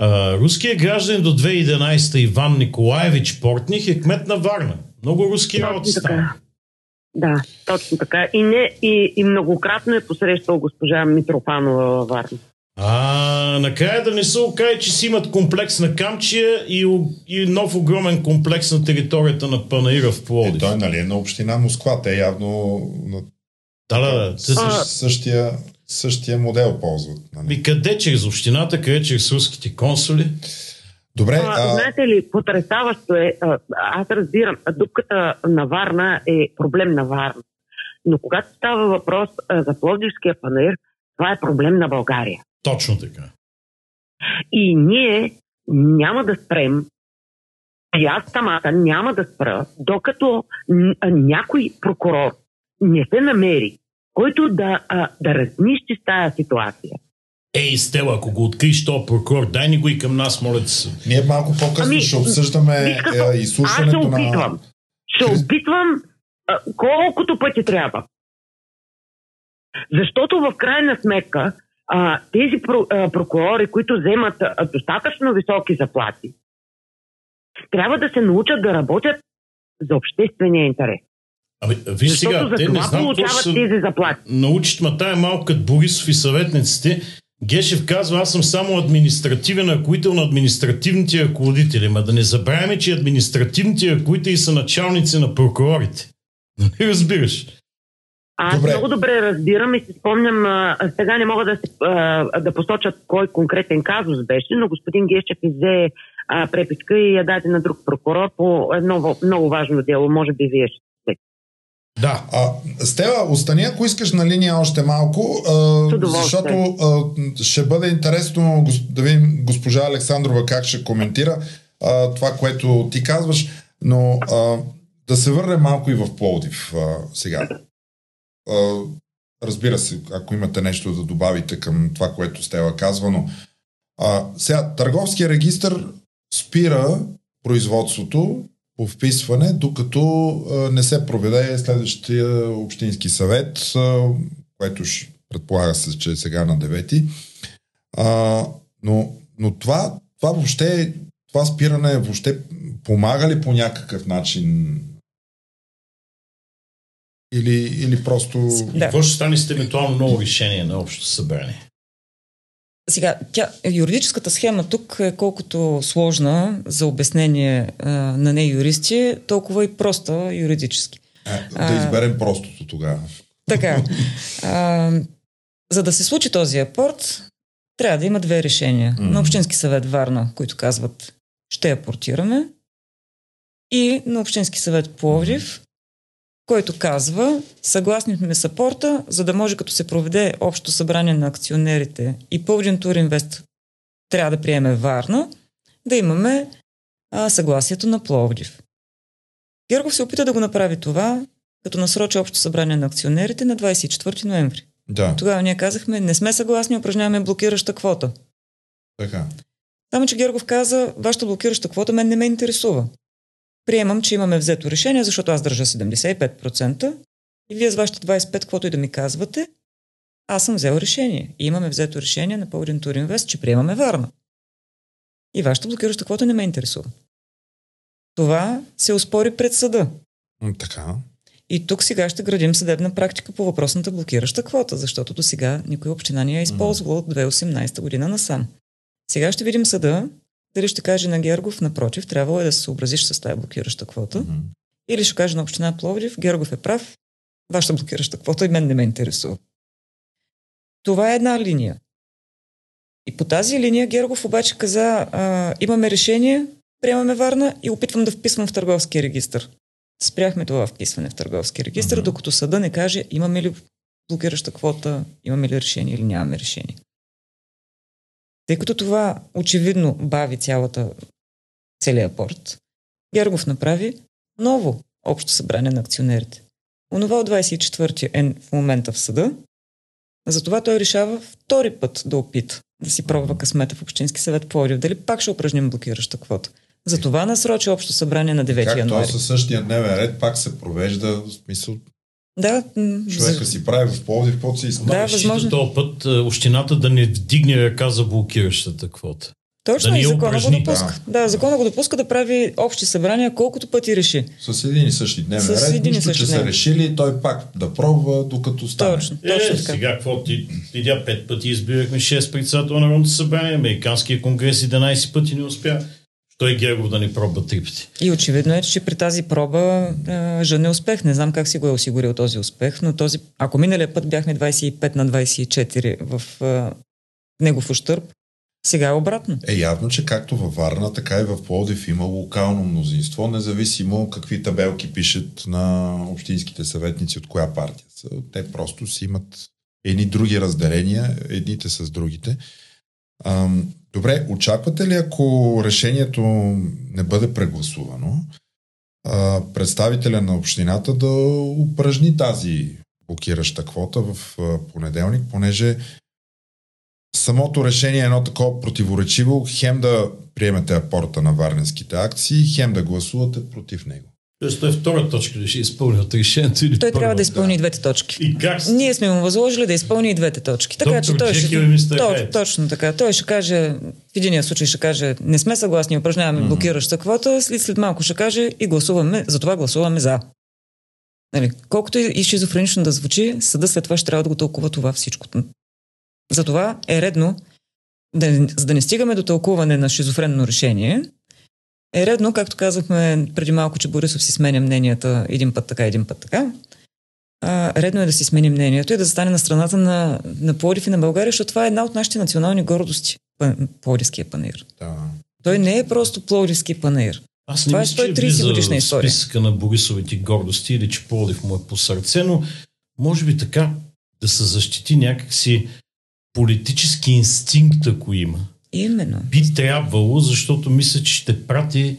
Е, руският гражданин до 2011 Иван Николаевич Портних е кмет на Варна. Много руски работи става. Да, точно така. И, не, и, и многократно е посрещал госпожа Митрофанова във Варна. А, накрая да не се окаже, че си имат комплекс на Камчия и, и нов огромен комплекс на територията на Панаира в Пловдив. Е, той нали е на община Москва. Те явно на да, да, да. А, същия, същия модел ползват. Нали? И къде чрез общината, къде чрез руските консули? Добре. А, а... Знаете ли, потрясаващо е, аз разбирам, дупката на Варна е проблем на Варна. Но когато става въпрос за Пловдивския панер, това е проблем на България. Точно така. И ние няма да спрем, и аз самата няма да спра, докато някой прокурор не се намери, който да, а, да разнищи тая ситуация. Ей, Стела, ако го откриеш този прокурор, дай ни го и към нас, моля се. Ние малко по-късно ами, ще обсъждаме като, изслушването аз ще опитвам. на... Ще опитвам а, колкото пъти трябва. Защото в крайна сметка а, тези про, а, прокурори, които вземат а, достатъчно високи заплати, трябва да се научат да работят за обществения интерес. Ами, виж Защото сега, за те не знам получават са тези заплати. Научат, ма тая малко като Борисов и съветниците. Гешев казва, аз съм само административен ръководител на административните ръководители. Ма да не забравяме, че административните ръководители са началници на прокурорите. Нали разбираш? Аз добре. много добре разбирам и си спомням, а, сега не мога да, се, а, да посочат кой конкретен казус беше, но господин Гешев иззе а, преписка и я даде на друг прокурор по едно много важно дело. Може би вие ще да. А, Стела, остани, ако искаш на линия още малко, а, защото а, ще бъде интересно да видим госпожа Александрова как ще коментира а, това, което ти казваш, но а, да се върне малко и в Пловдив а, сега. Разбира се, ако имате нещо да добавите към това, което Стела казва, но а, сега, търговския регистр спира производството по вписване, докато а, не се проведе следващия общински съвет, а, което ще предполага се, че е сега на 9. А, но, но това, това въобще, това спиране въобще помага ли по някакъв начин или, или просто... Да. Какво ще стане с евентуално ново решение на общото събрание? Сега, тя, юридическата схема тук е колкото сложна за обяснение а, на не юристи, толкова и проста юридически. А, да изберем простото тогава. Така. А, за да се случи този апорт, трябва да има две решения. Mm-hmm. На Общински съвет Варна, които казват ще апортираме и на Общински съвет Пловдив, който казва, съгласни сме с апорта, за да може като се проведе общо събрание на акционерите и Пълдин Тур Инвест трябва да приеме Варна, да имаме а, съгласието на Пловдив. Гергов се опита да го направи това, като насрочи общо събрание на акционерите на 24 ноември. Да. Тогава ние казахме, не сме съгласни, упражняваме блокираща квота. Така. Само, че Гергов каза, вашата блокираща квота мен не ме интересува приемам, че имаме взето решение, защото аз държа 75% и вие с вашите 25%, каквото и да ми казвате, аз съм взел решение. И имаме взето решение на Пълдин Туринвест, че приемаме Варна. И вашата блокираща квота не ме интересува. Това се успори пред съда. Така. И тук сега ще градим съдебна практика по въпросната блокираща квота, защото до сега никой община не е използвала от 2018 година насам. Сега ще видим съда дали ще каже на Гергов, напротив, трябвало е да се съобразиш с тази блокираща квота. Mm-hmm. Или ще каже на община Пловдив, Гергов е прав, вашата блокираща квота и мен не ме интересува. Това е една линия. И по тази линия Гергов обаче каза, а, имаме решение, приемаме Варна и опитвам да вписвам в търговския регистр. Спряхме това вписване в търговския регистр, mm-hmm. докато съда не каже имаме ли блокираща квота, имаме ли решение или нямаме решение. Тъй като това очевидно бави цялата, целия порт, Гергов направи ново общо събрание на акционерите. Онова от 24-ти е в момента в съда, затова той решава втори път да опита да си пробва късмета в Общински съвет Пловдив. Дали пак ще упражним блокираща квота. Затова насрочи общо събрание на 9 как януари. Как със същия дневен ред пак се провежда, в смисъл да. Човека си прави в Пловдив, каквото си иска. Да, възможно. Този път е, общината да не вдигне ръка за блокиращата квота. Точно да и закона го упражни. допуска. Да. да, закона го допуска да прави общи събрания колкото пъти реши. С един и същи дневен С ред, един нищо, същи че са дневен. решили, той пак да пробва, докато стане. Точно, Е, точно така. сега какво ти видя пет пъти избирахме 6 председател на Народното събрание, Американския конгрес 11 пъти не успя. Той Гергов да ни пробва три пъти. И очевидно е, че при тази проба а, жъне успех. Не знам как си го е осигурил този успех, но този, ако миналия път бяхме 25 на 24 в а, негов ущърп, сега е обратно. Е явно, че както във Варна, така и в Пловдив има локално мнозинство, независимо какви табелки пишат на общинските съветници от коя партия са. Те просто си имат едни други разделения, едните с другите. Ам, добре, очаквате ли, ако решението не бъде прегласувано, представителя на общината да упражни тази блокираща квота в понеделник, понеже самото решение е едно такова противоречиво, хем да приемете апорта на варненските акции, хем да гласувате против него. Тоест, той е втора точка да ще изпълни от решението или Той първа? трябва да изпълни и двете точки. И как? Ние сме му възложили да изпълни и двете точки. Така Доктор че той ще... мистер То, Хайд. точно така. Той ще каже, в единия случай ще каже, не сме съгласни, упражняваме блокираща квота, след, след малко ще каже и гласуваме, затова гласуваме за. Нали, колкото и шизофренично да звучи, съда след това ще трябва да го тълкува това всичкото. Затова е редно, да, за да не стигаме до тълкуване на шизофренно решение, е редно, както казахме преди малко, че Борисов си сменя мненията един път така, един път така. А, редно е да си смени мнението и да застане на страната на, на Плодив и на България, защото това е една от нашите национални гордости. Плодивския панер. Да. Той не е просто Плодивски панер. Аз не Това е мисля, че 130 влиза годишна история. списъка на Борисовите гордости или че Пловдив му е по сърце, но може би така да се защити някакси политически инстинкт, ако има. Именно. Би трябвало, защото мисля, че ще прати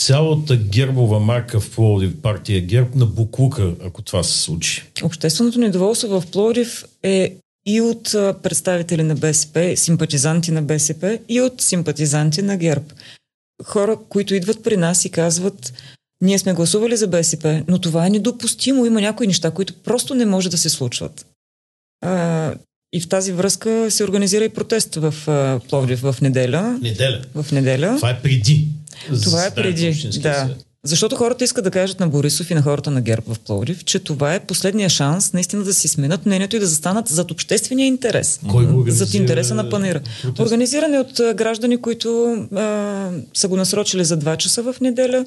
цялата гербова марка в Пловдив, партия Герб, на буклука, ако това се случи. Общественото недоволство в Плодив е и от представители на БСП, симпатизанти на БСП, и от симпатизанти на ГЕРБ. Хора, които идват при нас и казват, ние сме гласували за БСП, но това е недопустимо. Има някои неща, които просто не може да се случват. А, и в тази връзка се организира и протест в а, Пловдив в неделя. Неделя. В неделя. Това е преди. Това е преди. Да. Защото хората искат да кажат на Борисов и на хората на ГЕРБ в Пловдив, че това е последния шанс наистина да си сменят мнението и да застанат зад обществения интерес. Кой го организира? Зад интереса на панера. протест? Организиране от граждани, които а, са го насрочили за 2 часа в неделя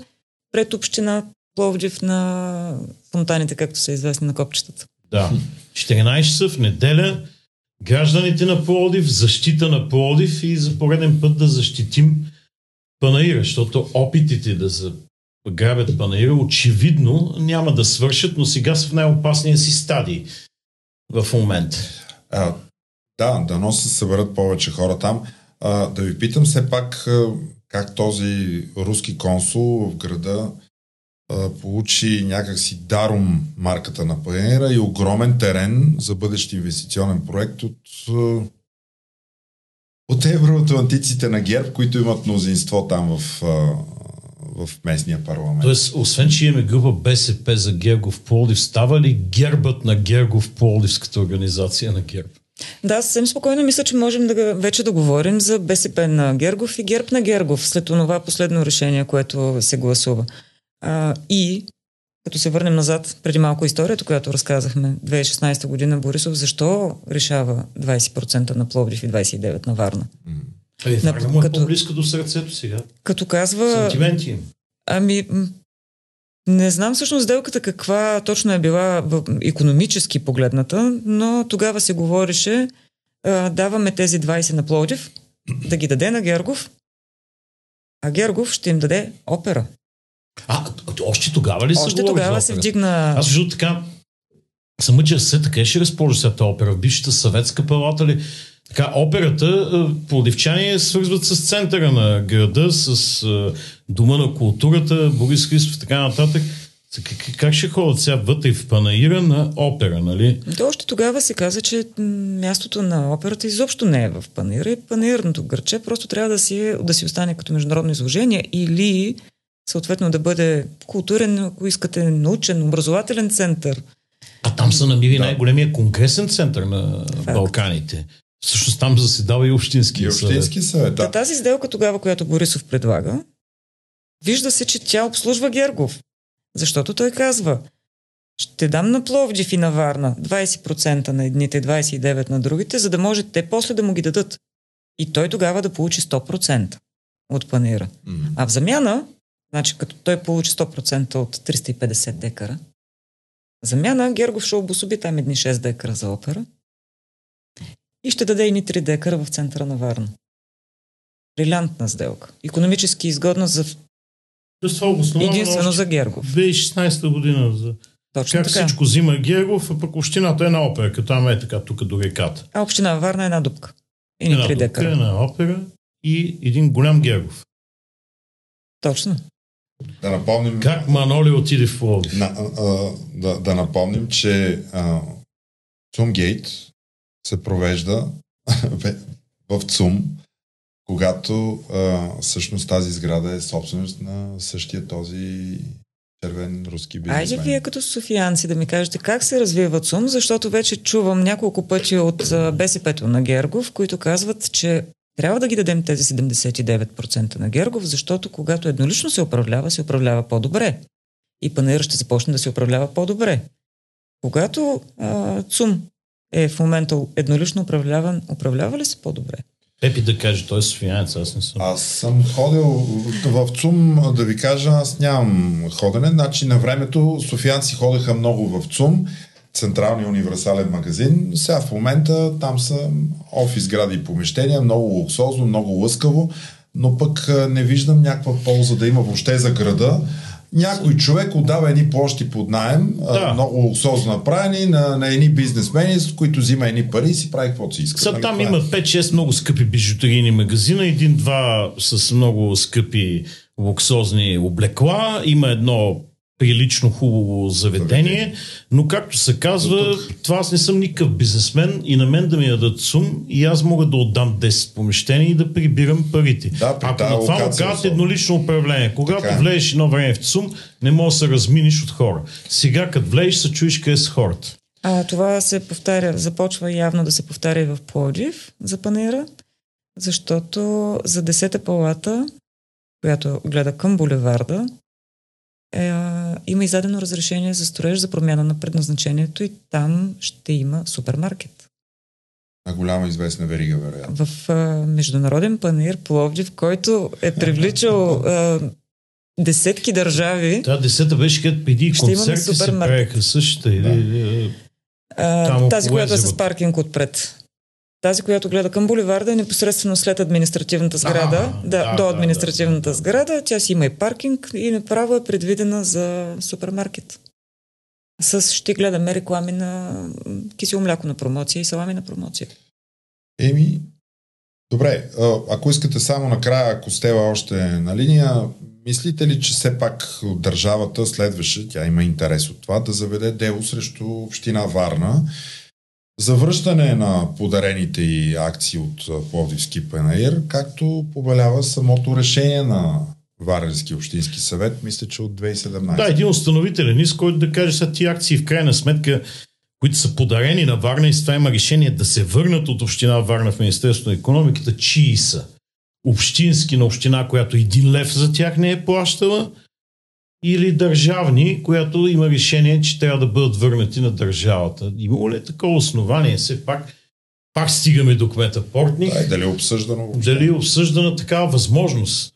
пред община Пловдив на фонтаните, както са известни на копчетата. Да. 14 часа в неделя гражданите на Пловдив, защита на Пловдив и за пореден път да защитим Панаира, защото опитите да се грабят Панаира очевидно няма да свършат, но сега са в най-опасния си стадий в момента. Да, дано се съберат повече хора там. А, да ви питам все пак как този руски консул в града получи някакси даром марката на Паенера и огромен терен за бъдещ инвестиционен проект от, от евроатлантиците на ГЕРБ, които имат мнозинство там в, в местния парламент. Тоест, освен, че имаме група БСП за Гергов Пловдив, става ли гербът на Гергов Пловдивската организация на ГЕРБ? Да, съвсем спокойно мисля, че можем да, вече да говорим за БСП на Гергов и ГЕРБ на Гергов след това последно решение, което се гласува. А, и, като се върнем назад преди малко историята, която разказахме, 2016 година Борисов, защо решава 20% на Пловдив и 29% на Варна? Е, На- Варна му е като- по-близко до сърцето сега. Като казва... Сантименти им. Ами, не знам всъщност сделката каква точно е била економически погледната, но тогава се говореше а, даваме тези 20 на Пловдив, да ги даде на Гергов, а Гергов ще им даде опера. А, още тогава ли се Още тогава се вдигна... Аз защото така съм мъча се, така ще разположи сега тази опера в бившата съветска палата ли. Така, операта, е, плодивчани я свързват с центъра на града, с е, Дома на културата, Борис Христов, така нататък. Как, ще ходят сега вътре в панаира на опера, нали? То още тогава се каза, че мястото на операта изобщо не е в панира и панирното гърче просто трябва да си, да си остане като международно изложение или съответно да бъде културен, ако искате, научен, образователен център. А там са намили най-големия конгресен център на Факт. Балканите. Всъщност там заседава и Общински И Общински съвет, Та да. тази сделка тогава, която Борисов предлага, вижда се, че тя обслужва Гергов. Защото той казва, ще дам на Пловдив и на Варна 20% на едните, 29% на другите, за да може те после да му ги дадат. И той тогава да получи 100% от панера. М. А в замяна, значи като той получи 100% от 350 декара, замяна Гергов ще обособи там едни 6 декара за опера и ще даде едни 3 декара в центъра на Варна. Брилянтна сделка. Економически изгодна за, единствено за Гергов. 2016 година. За... Точно Как така. всичко взима Гергов, а пък общината е на опера, като там е така, тук до реката. А община Варна е една дупка. И Една 3 дупка, декара. една опера и един голям Гергов. Точно. Да напомним, Как Маноли отиде в Пловдив? на, а, да, да напомним, че а, Цумгейт се провежда в ЦУМ, когато а, всъщност тази сграда е собственост на същия този червен руски Айде бизнесмен. вие като софиянци да ми кажете как се развива ЦУМ, защото вече чувам няколко пъти от БСП-то на Гергов, които казват, че трябва да ги дадем тези 79% на Гергов, защото когато еднолично се управлява, се управлява по-добре. И панера ще започне да се управлява по-добре. Когато а, ЦУМ е в момента еднолично управляван, управлява ли се по-добре? Пепи да каже, той е софиянец, аз не съм. Аз съм ходил в ЦУМ, да ви кажа, аз нямам ходене. Значи на времето софиянци ходеха много в ЦУМ, Централния универсален магазин. Сега в момента там са офис гради и помещения, много луксозно, много лъскаво, но пък а, не виждам някаква полза да има въобще за града. Някой човек отдава едни площи под найем, Да. да. много луксозно направени, на, на едни бизнесмени, с които взима едни пари и си прави каквото си иска. Сега Нали, там е. има 5-6 много скъпи бижутерийни магазина, един-два с много скъпи луксозни облекла, има едно прилично хубаво заведение, но както се казва, това аз не съм никакъв бизнесмен и на мен да ми дадат сум и аз мога да отдам 10 помещения и да прибирам парите. Да, при Ако тази на това му казват еднолично управление, когато Така е. влезеш едно време в ЦУМ, не можеш да се разминиш от хора. Сега, като влезеш, се чуеш къде са хората. А, това се повтаря, започва явно да се повтаря и в Пловдив за панера, защото за 10-та палата, която гледа към булеварда, е, има издадено разрешение за строеж за промяна на предназначението и там ще има супермаркет. На голяма известна верига, вероятно. В а, международен панер Пловдив, който е привличал а, десетки държави, Та десета беше където преди концерти се правеха същата. Да. Или, А, тази, която е с паркинг отпред. Тази, която гледа към булеварда, е непосредствено след административната сграда. А, да, да, до административната да. сграда. Тя си има и паркинг и направо е предвидена за супермаркет. С ще гледаме реклами на кисело мляко на промоция и салами на промоция. Еми, добре, ако искате само накрая, ако сте още на линия, мислите ли, че все пак държавата следваше, тя има интерес от това, да заведе дело срещу община Варна за връщане на подарените и акции от Пловдивски панаир, както побелява самото решение на Варненски общински съвет, мисля, че от 2017. да, един установителен иск, който да каже са ти акции в крайна сметка, които са подарени на Варна и с това има решение да се върнат от община Варна в Министерството на економиката, чии са. Общински на община, която един лев за тях не е плащала, или държавни, която има решение, че трябва да бъдат върнати на държавата. Има ли е такова основание? Все пак, пак стигаме до кмета Портник. Да, дали е обсъждано въобще? Дали е обсъждана такава възможност?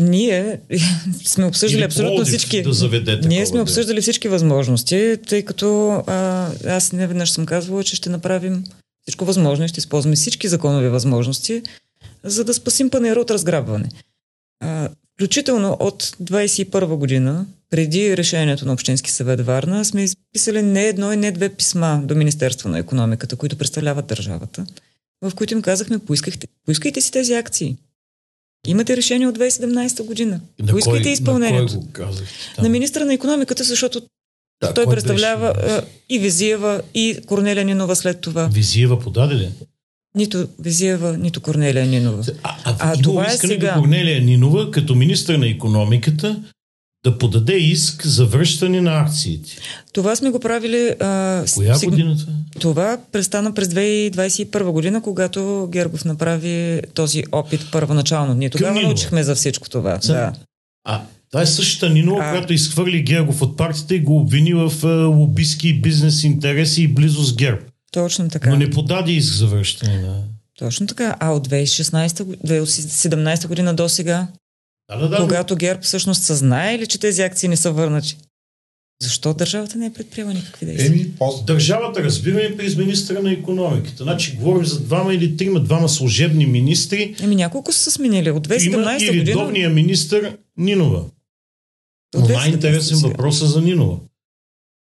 Ние сме обсъждали Или абсолютно всички. Да заведе такова Ние сме обсъждали всички възможности, тъй като а, аз не веднъж съм казвала, че ще направим всичко възможно и ще използваме всички законови възможности, за да спасим панера от разграбване. А, включително от 21 година, преди решението на Общински съвет Варна, сме изписали не едно и не две писма до Министерство на економиката, които представляват държавата, в които им казахме, поискайте, поискайте си тези акции. Имате решение от 2017 година. На Поискайте кой- изпълнението. На кой го казах? На министра на економиката, защото Да, той представлява беше? и Визиева, и Корнелия Нинова след това. Визиева подаде ли? Нито Визиева, нито Корнелия Нинова. А, а, А това е сега. Корнелия Нинова, като министър на економиката, да подаде иск за връщане на акциите. Това сме го правили... А, Коя сиг... година това? Престана през 2021 година, когато Гергов направи този опит първоначално. Ние тогава научихме за всичко това. За- Да. А, това е същата Нинова, А. която изхвърли Гергов от партията и го обвини в лобистки бизнес интереси и близо с ГЕРБ. Точно така. Но не подаде иск за връщане на... Точно така. А от 2016, го- 2017 година до сега, Да, да, да. когато ГЕРБ всъщност са знаели, че тези акции не са върнати. Защо държавата не е предприела никакви действия? Еми, по- Държавата разбираме през министра на економиката. Значи говорим за двама или трима, двама служебни министри. Еми няколко са се сменили. От Има 2017 и година... редовния министр Нинова. Но 2017 най-интересен въпрос е за Нинова.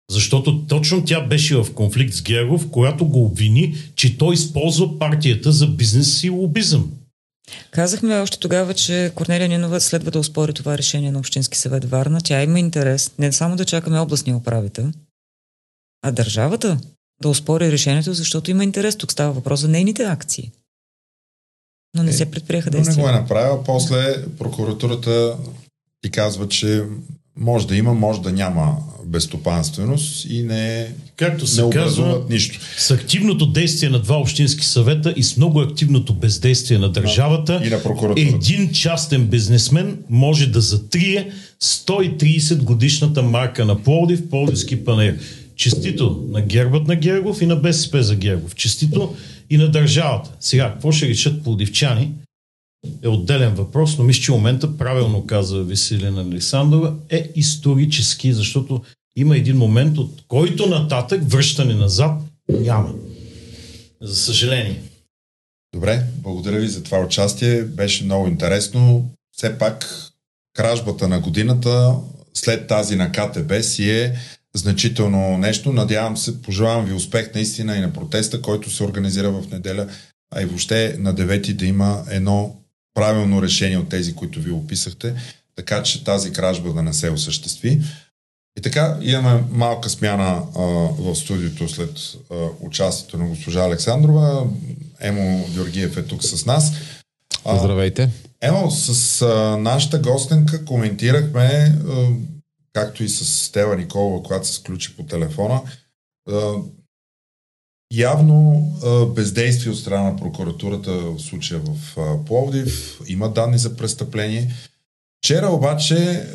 Защото точно тя беше в конфликт с Гергов, когато го обвини, че той използва партията за бизнес и лобизъм. Казахме още тогава, че Корнелия Нинова следва да успори това решение на Общински съвет Варна. Тя има интерес не само да чакаме областния управител, а държавата да успори решението, защото има интерес. Тук става въпрос за нейните акции. Но не Е, се предприеха Но не го е действия. направил. После прокуратурата ти казва, че може да има, може да няма безстопанственост и не, Както не се казва, образуват нищо. с активното действие на два общински съвета и с много активното бездействие на държавата, И на един частен бизнесмен може да затрие 130 годишната марка на Пловдив, Пловдивски панер. Честито на гербът на Гергов и на БСП за Гергов. Честито и на държавата. Сега, какво ще решат пловдивчани е отделен въпрос, но мисля, че момента, правилно каза Веселина Александрова, е исторически, защото има един момент, от който нататък връщане назад няма. За съжаление. Добре, благодаря ви за това участие. Беше много интересно. Все пак кражбата на годината след тази на КТБ си е значително нещо. Надявам се, пожелавам ви успех наистина и на протеста, който се организира в неделя, а и въобще на 9 да има едно правилно решение от тези, които ви описахте, така че тази кражба да не се осъществи. И така, имаме малка смяна а, в студиото след а, участието на госпожа Александрова. Емо Георгиев е тук с нас. А, Здравейте. Емо, с а, нашата гостенка коментирахме, а, както и с Стела Николова, която се сключи по телефона, а, явно бездействие от страна на прокуратурата в случая в Пловдив. Има данни за престъпление. Вчера обаче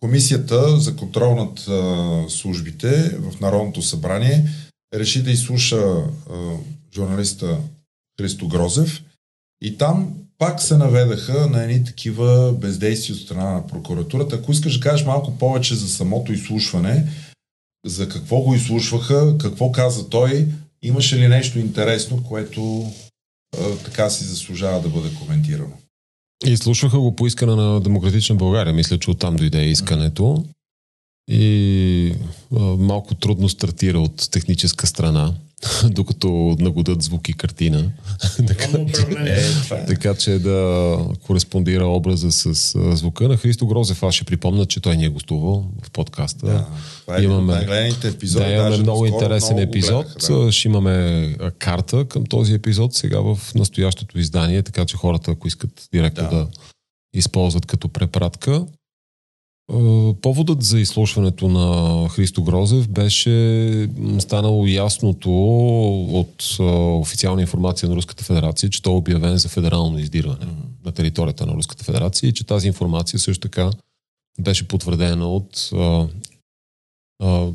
Комисията за контрол над службите в Народното събрание реши да изслуша журналиста Христо Грозев и там пак се наведаха на едни такива бездействия от страна на прокуратурата. Ако искаш да кажеш малко повече за самото изслушване, за какво го изслушваха, какво каза той, имаше ли нещо интересно, което а, така си заслужава да бъде коментирано? И слушаха го по искане на Демократична България. Мисля, че оттам дойде искането. И а, малко трудно стартира от техническа страна, докато нагодат звук и картина. така. Е, така че да кореспондира образа с а, звука на Христо Грозев. Аз ще припомня, че той ни е гостувал в подкаста. Да, това е Имаме- епизоди. Да, имаме много интересен много го епизод. гледаха, да. Ще имаме карта към този епизод сега в настоящото издание, така че хората, ако искат директно Да. да, да използват като препратка. А, Поводът за изслушването на Христо Грозев беше станало ясното от а, официална информация на Руската федерация, че той е обявен за федерално издирване на територията на Руската федерация и че тази информация също така беше потвърдена от а,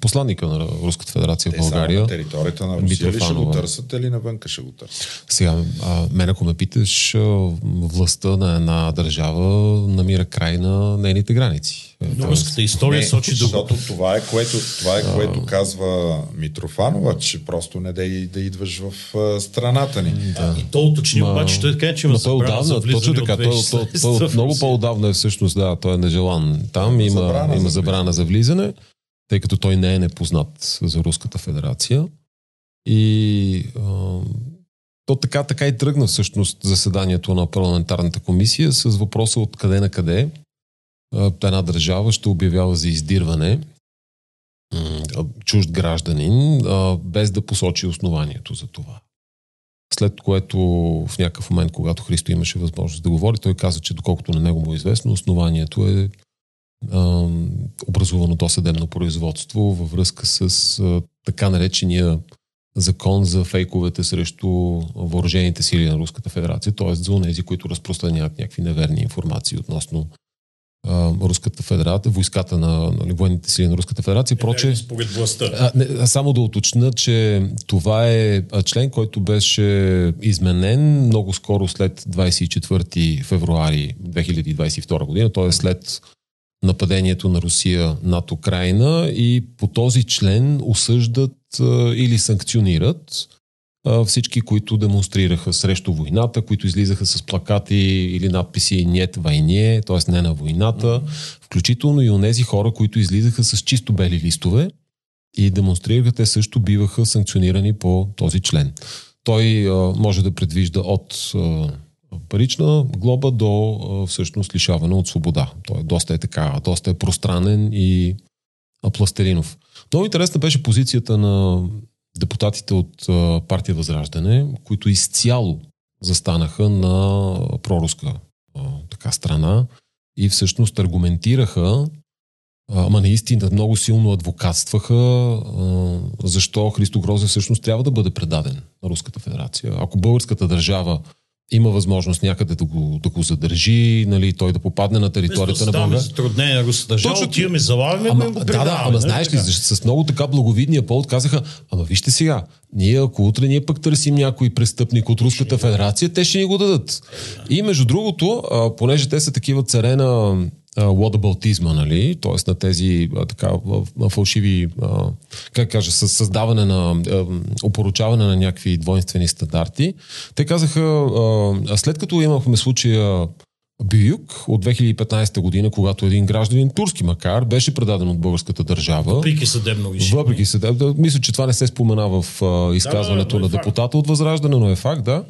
посланника на Руската федерация в Те само България. на територията на Русия ли ще го търсят или навънка ще го търсят? Сега, а, мен ако ме питаш, властта на една държава намира край на нейните граници. Руската история Не, сочи до... защото това е, което, това е което казва Митрофанова, че просто не да, да идваш в а, страната ни. Да. И то уточни Ма- обаче, той така, че има той забрана за точно така, от той, той, 2016 той, от много по-отдавна е всъщност, да, той е нежелан. Там Има има, забрана има за забрана за влизане, тъй като той не е непознат за Руската федерация. И а, то така, така и тръгна всъщност заседанието на парламентарната комисия с въпроса от къде на къде една държава ще обявява за издирване чужд гражданин, без да посочи основанието за това. след което в някакъв момент, когато Христо имаше възможност да говори, той каза, че доколкото на него му е известно, основанието е а, образувано досъдебно производство във връзка с така наречения закон за фейковете срещу въоръжените сили на Руската федерация, т.е. за тези, които разпространяват някакви неверни информации относно Руската федерация, войската на, на нали, военните сили на Руската федерация. Проче, според властта. а, не, само да уточня, че това е член, който беше изменен много скоро след 24 февруари 2022 година, т.е. след нападението на Русия над Украина и по този член осъждат а, или санкционират всички, които демонстрираха срещу войната, които излизаха с плакати или надписи «Нет войне», т.е. не на войната, включително и онези хора, които излизаха с чисто бели листове и демонстрираха, те също биваха санкционирани по този член. Той а, може да предвижда от а, парична глоба до а, всъщност лишаване от свобода. Той е доста е така, доста е пространен и а, пластелинов. Много интересна беше позицията на депутатите от партия Възраждане, които изцяло застанаха на проруска така страна и всъщност аргументираха Ама наистина много силно адвокатстваха защо Христо Грозев всъщност трябва да бъде предаден на Руската федерация. Ако българската държава има възможност някъде да го, да го задържи, нали, той да попадне на територията на България. затруднение на руската държава, Точно- отиваме, залавяме го Ама, го да, да, ама нали знаеш ли, с много така благовидния повод казаха, ама вижте сега, ние ако утре ние пък търсим някой престъпник от Руската федерация, те ще ни го дадат. И между другото, а, понеже те са такива царе на а, лодабалтизма, нали, т.е. на тези а, така фалшиви, а, как кажа, създаване на, а, опоручаване на някакви двойствени стандарти, те казаха, а, след като имахме случая Бююк от 2015 година, когато един гражданин, турски макар, беше предаден от българската държава. Въпреки съдебно решение. Въпреки да, да, мисля, че това не се спомена в а, изказването Да, да, на е факт. депутата от Възраждане, но е факт, да.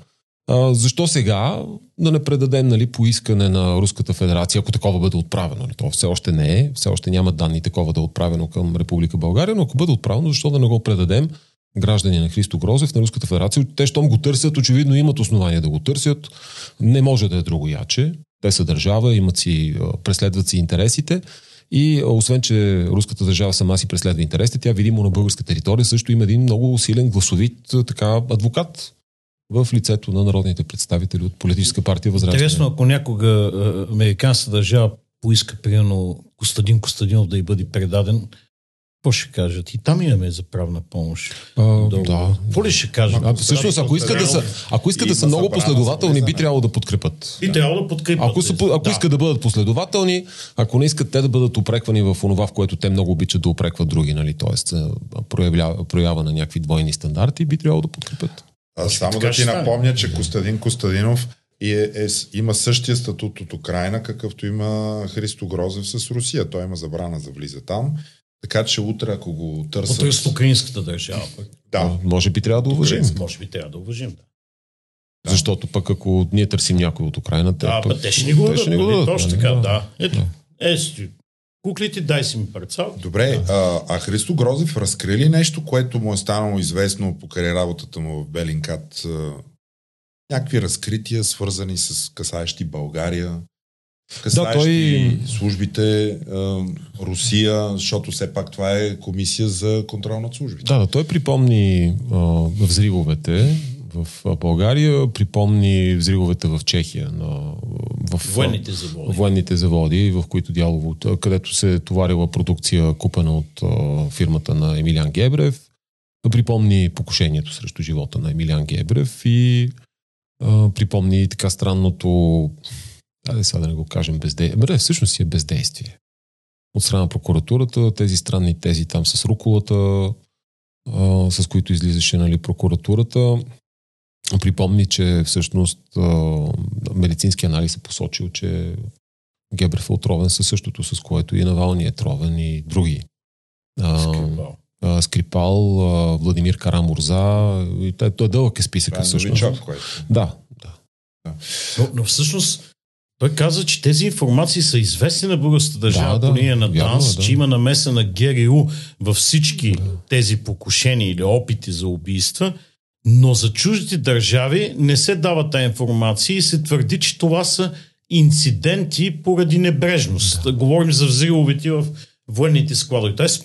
Защо сега да не предадем нали, поискане на Руската федерация, ако такова бъде отправено? То все още не е, все още няма данни такова да е отправено към Република България, но ако бъде отправено, защо да не го предадем граждани на Христо Грозев на Руската федерация? Те, щом го търсят, очевидно имат основания да го търсят. Не може да е друго яче. Те са държава, имат си, преследват си интересите. И освен, че руската държава сама си преследва интересите, тя видимо на българска територия също има един много силен гласовит така, адвокат в лицето на народните представители от политическа партия Възраждане. Интересно, ако някога а, американската държава поиска, примерно, Костадин Костадинов да й бъде предаден, какво ще кажат? И там имаме за правна помощ. А, да. Какво ли ще кажат? А, всъщност, ако искат да са, ако искат да са много последователни, би трябвало да подкрепят. И трябва да подкрепят. Ако, са, ако искат да бъдат последователни, ако не искат те да бъдат упреквани в онова, в което те много обичат да упрекват други, нали? т.е. проявя, проява на някакви двойни стандарти, би трябвало да подкрепят. А само да ти напомня, че Костадин Костадинов е, е, с- има същия статут от Украина, какъвто има Христо Грозев с Русия. Той има забрана за влиза там. Така че утре, ако го търсят... Потърсят украинската държава. пък. Да, Може би трябва да уважим. Може би трябва да уважим. Да, Защото пък ако ние търсим някой от Украина, те, да пък, те ще ни го дадат. Точно нали? така, Да. да. Ето, Да. е, куклите, дай си ми парцал. Добре, а, а Христо Грозев разкри ли нещо, което му е станало известно покрай работата му в Белинкат? Някакви разкрития, свързани с касаещи България, касаещи той- службите Русия, защото все пак това е комисия за контрол над службите. Да, да, той припомни а, взривовете в България, припомни взривовете в Чехия, на, в Военните заводи. военните заводи, в които дялово, където се е товарила продукция, купена от а, фирмата на Емилиан Гебрев. Припомни покушението срещу живота на Емилиан Гебрев и а, припомни така странното, айде сега да не го кажем, бездействие. Бре, всъщност си е бездействие. От страна на прокуратурата, тези странни тези там с руколата, с които излизаше нали, прокуратурата, припомни, че всъщност медицински анализ е посочил, че Гебрев е отровен със същото, с което и Навални е тровен и други. Скрипал. а, Скрипал, а, Владимир Карамурза, и той, той е дълъг е списъка Това е всъщност. новичок, който. Да, да. Но, но всъщност той каза, че тези информации са известни на българската държава Да, по да, линия на вярно ДАНС, е, да. че има намеса на ГРУ във всички тези покушения или опити за убийства Но за чуждите държави не се дава тази информация и се твърди, че това са инциденти поради небрежност. Да. Говорим за взривовете в военните складове. Тоест,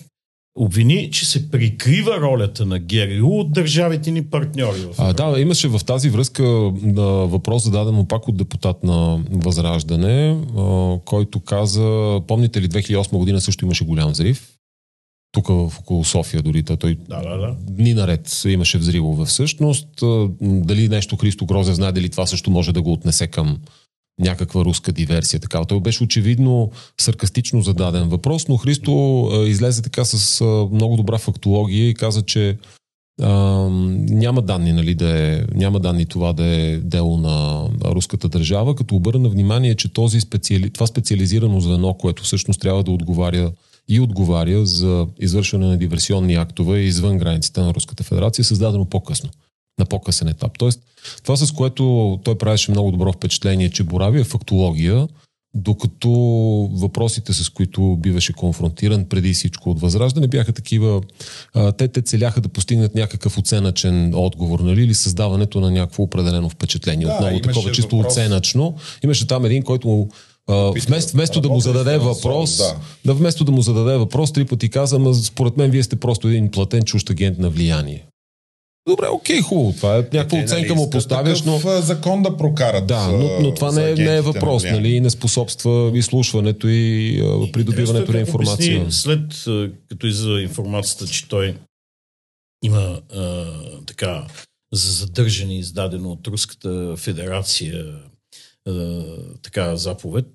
обвини, че се прикрива ролята на ГРУ от държавите ни партньори. В а, да, имаше в тази връзка на въпрос зададен пак от депутат на Възраждане, а, който каза, помните ли 2008 година също имаше голям взрив? Тук в около София дори той да, да, да. дни наред имаше взривове всъщност. Дали нещо Христо Грозев знае, дали това също може да го отнесе към някаква руска диверсия. Така. Той беше очевидно саркастично зададен въпрос, но Христо а, излезе така с а, много добра фактология и каза, че а, няма данни, нали, да е, няма данни това да е дело на руската държава, като обърна внимание, че този специали, това специализирано звено, което всъщност трябва да отговаря и отговаря за извършване на диверсионни актове извън границите на Руската федерация, създадено по-късно на по-късен етап. Тоест, това с което той правеше много добро впечатление, че борави е фактология, докато въпросите, с които биваше конфронтиран преди всичко от Възраждане, бяха такива, те те целяха да постигнат някакъв оценъчен отговор, нали, или създаването на някакво определено впечатление. Да, Отново такова чисто въпрос. оценъчно. Имаше там един, който вместо, вместо да му зададе въпрос, да. да. вместо да му зададе въпрос, три пъти каза, ма според мен вие сте просто един платен чужд агент на влияние. Добре, окей, хубаво. Това е някаква оценка му поставяш, но... закон да прокарат. Да, но, но това не е, не е въпрос, на нали? И не способства изслушването и а, придобиването на информация. Обясни, след като излиза информацията, че той има а, така за задържане издадено от Руската федерация а, така заповед,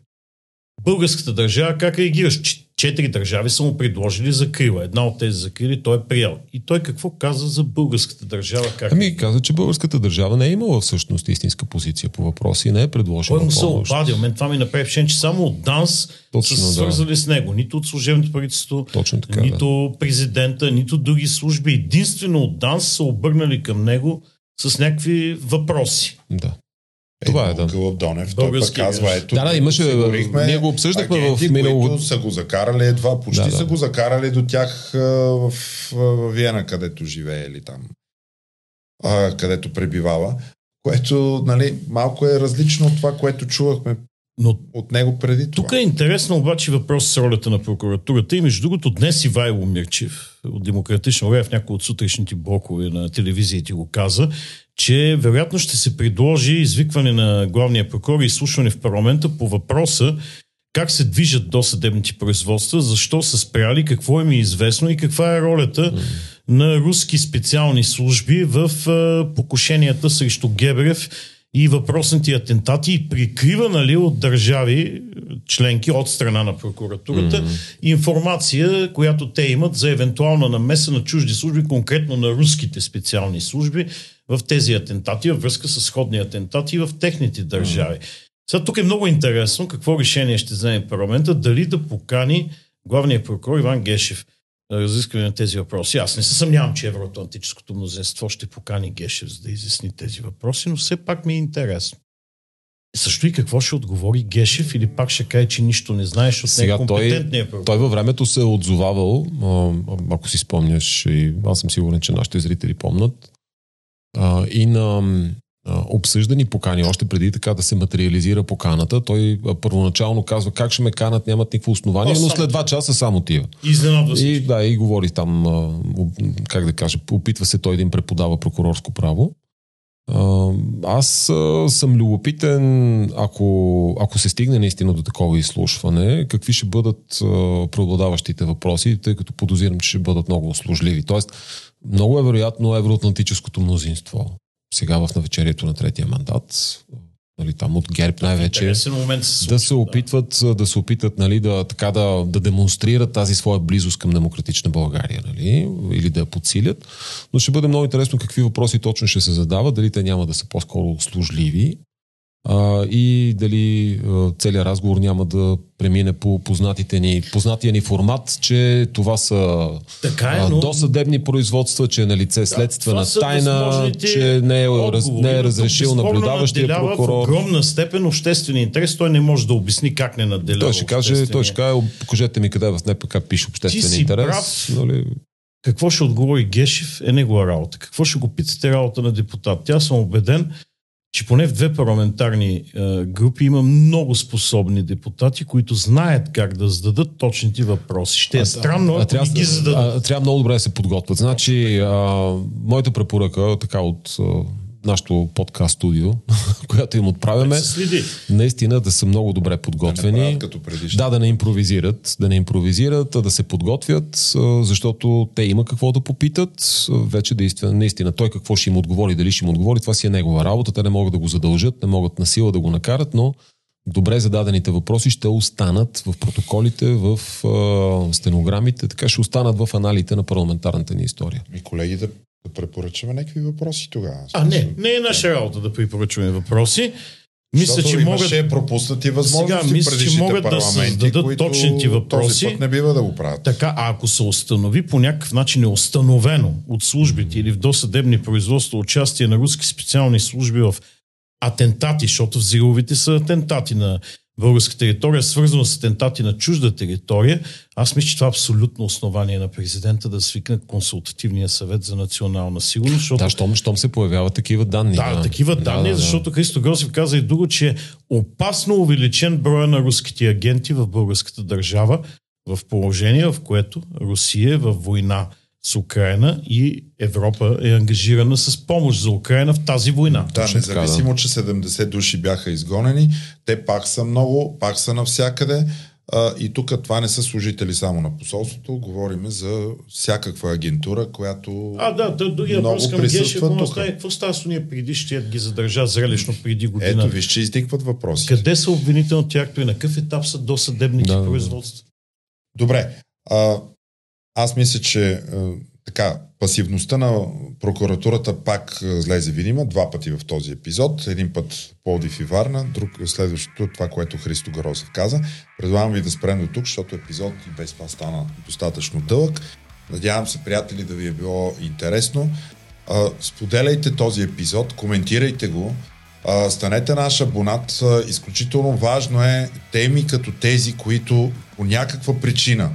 българската държава как реагираш? четири държави са му предложили закрила. Една от тези закрили той е приял. И той какво каза за българската държава? Как ами каза, че българската държава не е имала всъщност истинска позиция по въпроси и не е предложила Той му се обадил. Мен това ми направи впечатление, че само от ДАНС Точно, са свързали да. с него. Нито от служебното правителство, Точно така, нито да. президента, нито други служби. Единствено от ДАНС са обърнали към него с някакви въпроси. Да. Това е, да. Гълъб Донев, той пък казва, ето, да, да, имаше, ние го обсъждахме агенти, в минало... които са го закарали едва, почти да, да. са го закарали до тях в, в, в Виена, където живее или там, а, където пребивава, което, нали, малко е различно от това, което чувахме но от него преди това. Тук е интересно обаче въпрос с ролята на прокуратурата и между другото днес Ивайло Мирчев от Демократична Ория в някои от сутрешните блокове на телевизиите го каза, че вероятно ще се предложи извикване на главния прокурор и изслушване в парламента по въпроса как се движат до съдебните производства, защо са спряли, какво им е известно и каква е ролята mm. на руски специални служби в покушенията срещу Гебрев и въпросните атентати и прикрива нали, от държави членки от страна на прокуратурата mm-hmm. информация, която те имат за евентуална намеса на чужди служби, конкретно на руските специални служби в тези атентати, във връзка с сходни атентати в техните държави. Сега тук е много интересно какво решение ще вземе парламента, дали да покани главния прокурор Иван Гешев разискване на тези въпроси. Аз не се съмнявам, че евроатлантическото мнозинство ще покани Гешев за да изясни тези въпроси, но все пак ми е интересно. Също и какво ще отговори Гешев или пак ще каже, че нищо не знаеш от Сега некомпетентния той, той във времето се е отзовавал, ако си спомняш, и аз съм сигурен, че нашите зрители помнят, и на обсъждани покани, още преди така да се материализира поканата. Той първоначално казва как ще ме канат, нямат никакво основание, но след два часа само тива. Изненадва се. И, да, и говори там, как да кажа, опитва се той да им преподава прокурорско право. Аз съм любопитен, ако, ако се стигне наистина до такова изслушване, какви ще бъдат преобладаващите въпроси, тъй като подозирам, че ще бъдат много услужливи. Тоест, много е вероятно евроатлантическото мнозинство. Сега в навечерието на третия мандат, нали, там от ГЕРБ най-вече, момент се да се опитват, да, да се опитат нали, да, така да, да демонстрират тази своя близост към демократична България, нали, или да я подсилят. Но ще бъде много интересно какви въпроси точно ще се задават, дали те няма да са по-скоро служливи, а, и дали а, целият разговор няма да премине по познатите ни, познатия ни формат, че това са така е, но... а, досъдебни производства, че е на лице следствена да, тайна, че не е, раз, не е разрешил наблюдаващия прокурор. В огромна степен обществен интерес, той не може да обясни как не наделява Той ще каже, той ще каже, покажете ми къде в НПК пише обществен интерес. Прав. Нали? Какво ще отговори Гешев е негова работа. Какво ще го питате работа на депутат? Тя съм убеден, че поне в две парламентарни е, групи има много способни депутати, които знаят как да зададат точните въпроси. Ще е странно, ако трябва, ги зададат. а, трябва много добре да се подготвят. Значи, а, моята препоръка, така от а, нашото подкаст студио, която им отправяме, наистина да са много добре Да подготвени. предишни. Да, да не импровизират, да не импровизират, а да се подготвят, защото те има какво да попитат. Вече наистина, наистина той какво ще им отговори, дали ще им отговори, това си е негова работа. Те не могат да го задължат, не могат на сила да го накарат, но добре зададените въпроси ще останат в протоколите, в а, стенограмите, така ще останат в аналите на парламентарната ни история. Ми колеги да, препоръчаме някакви въпроси тогава. А, не, не е наша работа да препоръчваме въпроси. Мисля, Защото че могат... пропуснати възможности Сега, мисля, че могат да създадат които точните въпроси. Този път не бива да го правят. Така, а ако се установи по някакъв начин е установено от службите или в досъдебни производства участие на руски специални служби в атентати, защото взривовите са атентати на българска територия, свързано с атентати на чужда територия, аз мисля, че това е абсолютно основание на президента да свикне консултативния съвет за национална сигурност, защото Да, щом, щом се появяват такива данни. да, такива данни, защото Христо Грозев каза и друго, че е опасно увеличен броя на руските агенти в българската държава в положение, в което Русия е във война с Украина и Европа е ангажирана с помощ за Украина в тази война. Да, Точно така, независимо, че 70 души бяха изгонени, те пак са много, пак са навсякъде. А, и тук това не са служители само на посолството, говориме за всякаква агентура, която А, да, да другия въпрос към Гешев, какво става, с уния преди, ще ги задържа зрелищно преди година. Ето, виж, че издикват въпроси. Къде са обвинителните актове, на какъв етап са досъдебните Да, да, да. производства? Добре. А, аз мисля, че а, така, пасивността на прокуратурата пак а, злезе видима два пъти в този епизод. Един път Пловдив и Варна, друг следващото това, което Христо Гарозев каза. Предлагам ви да спрем до тук, защото епизод и без това стана достатъчно дълъг. Надявам се, приятели, да ви е било интересно. Споделяйте този епизод, коментирайте го, станете наш абонат. Изключително важно е теми като тези, които по някаква причина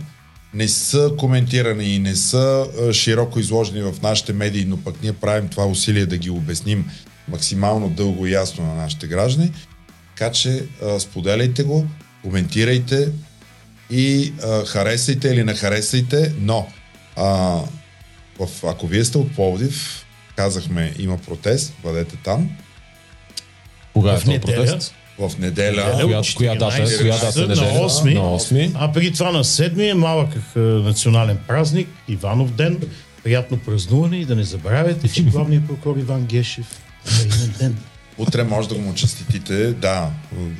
не са коментирани и не са широко изложени в нашите медии, но пък ние правим това усилие да ги обясним максимално дълго и ясно на нашите граждани. Така че споделяйте го, коментирайте и а, харесайте или не харесайте, но а, в, ако вие сте от Пловдив, казахме има протест, бъдете там. Кога е този протест? В неделя. Коя, коя дата е? Коя дата е на неделя? 8. На 8. А преди това на 7 е малък е, национален празник, Иванов ден. Приятно празнуване и да не забравяйте, че главният прокурор Иван Гешев е имен ден. Утре може да го му честитите, да,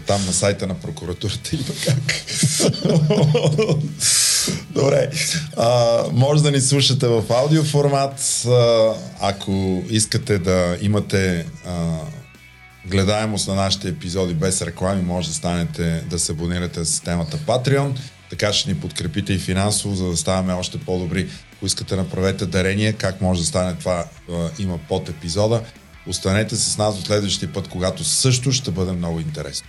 там на сайта на прокуратурата има как. Добре, а, може да ни слушате в аудио формат, а, ако искате да имате а, гледаемост на нашите епизоди без реклами, може да станете да се абонирате с системата Patreon, така ще ни подкрепите и финансово, за да ставаме още по-добри. Ако искате направете дарение, как може да стане това, има под епизода. Останете с нас до следващия път, когато също ще бъде много интересно.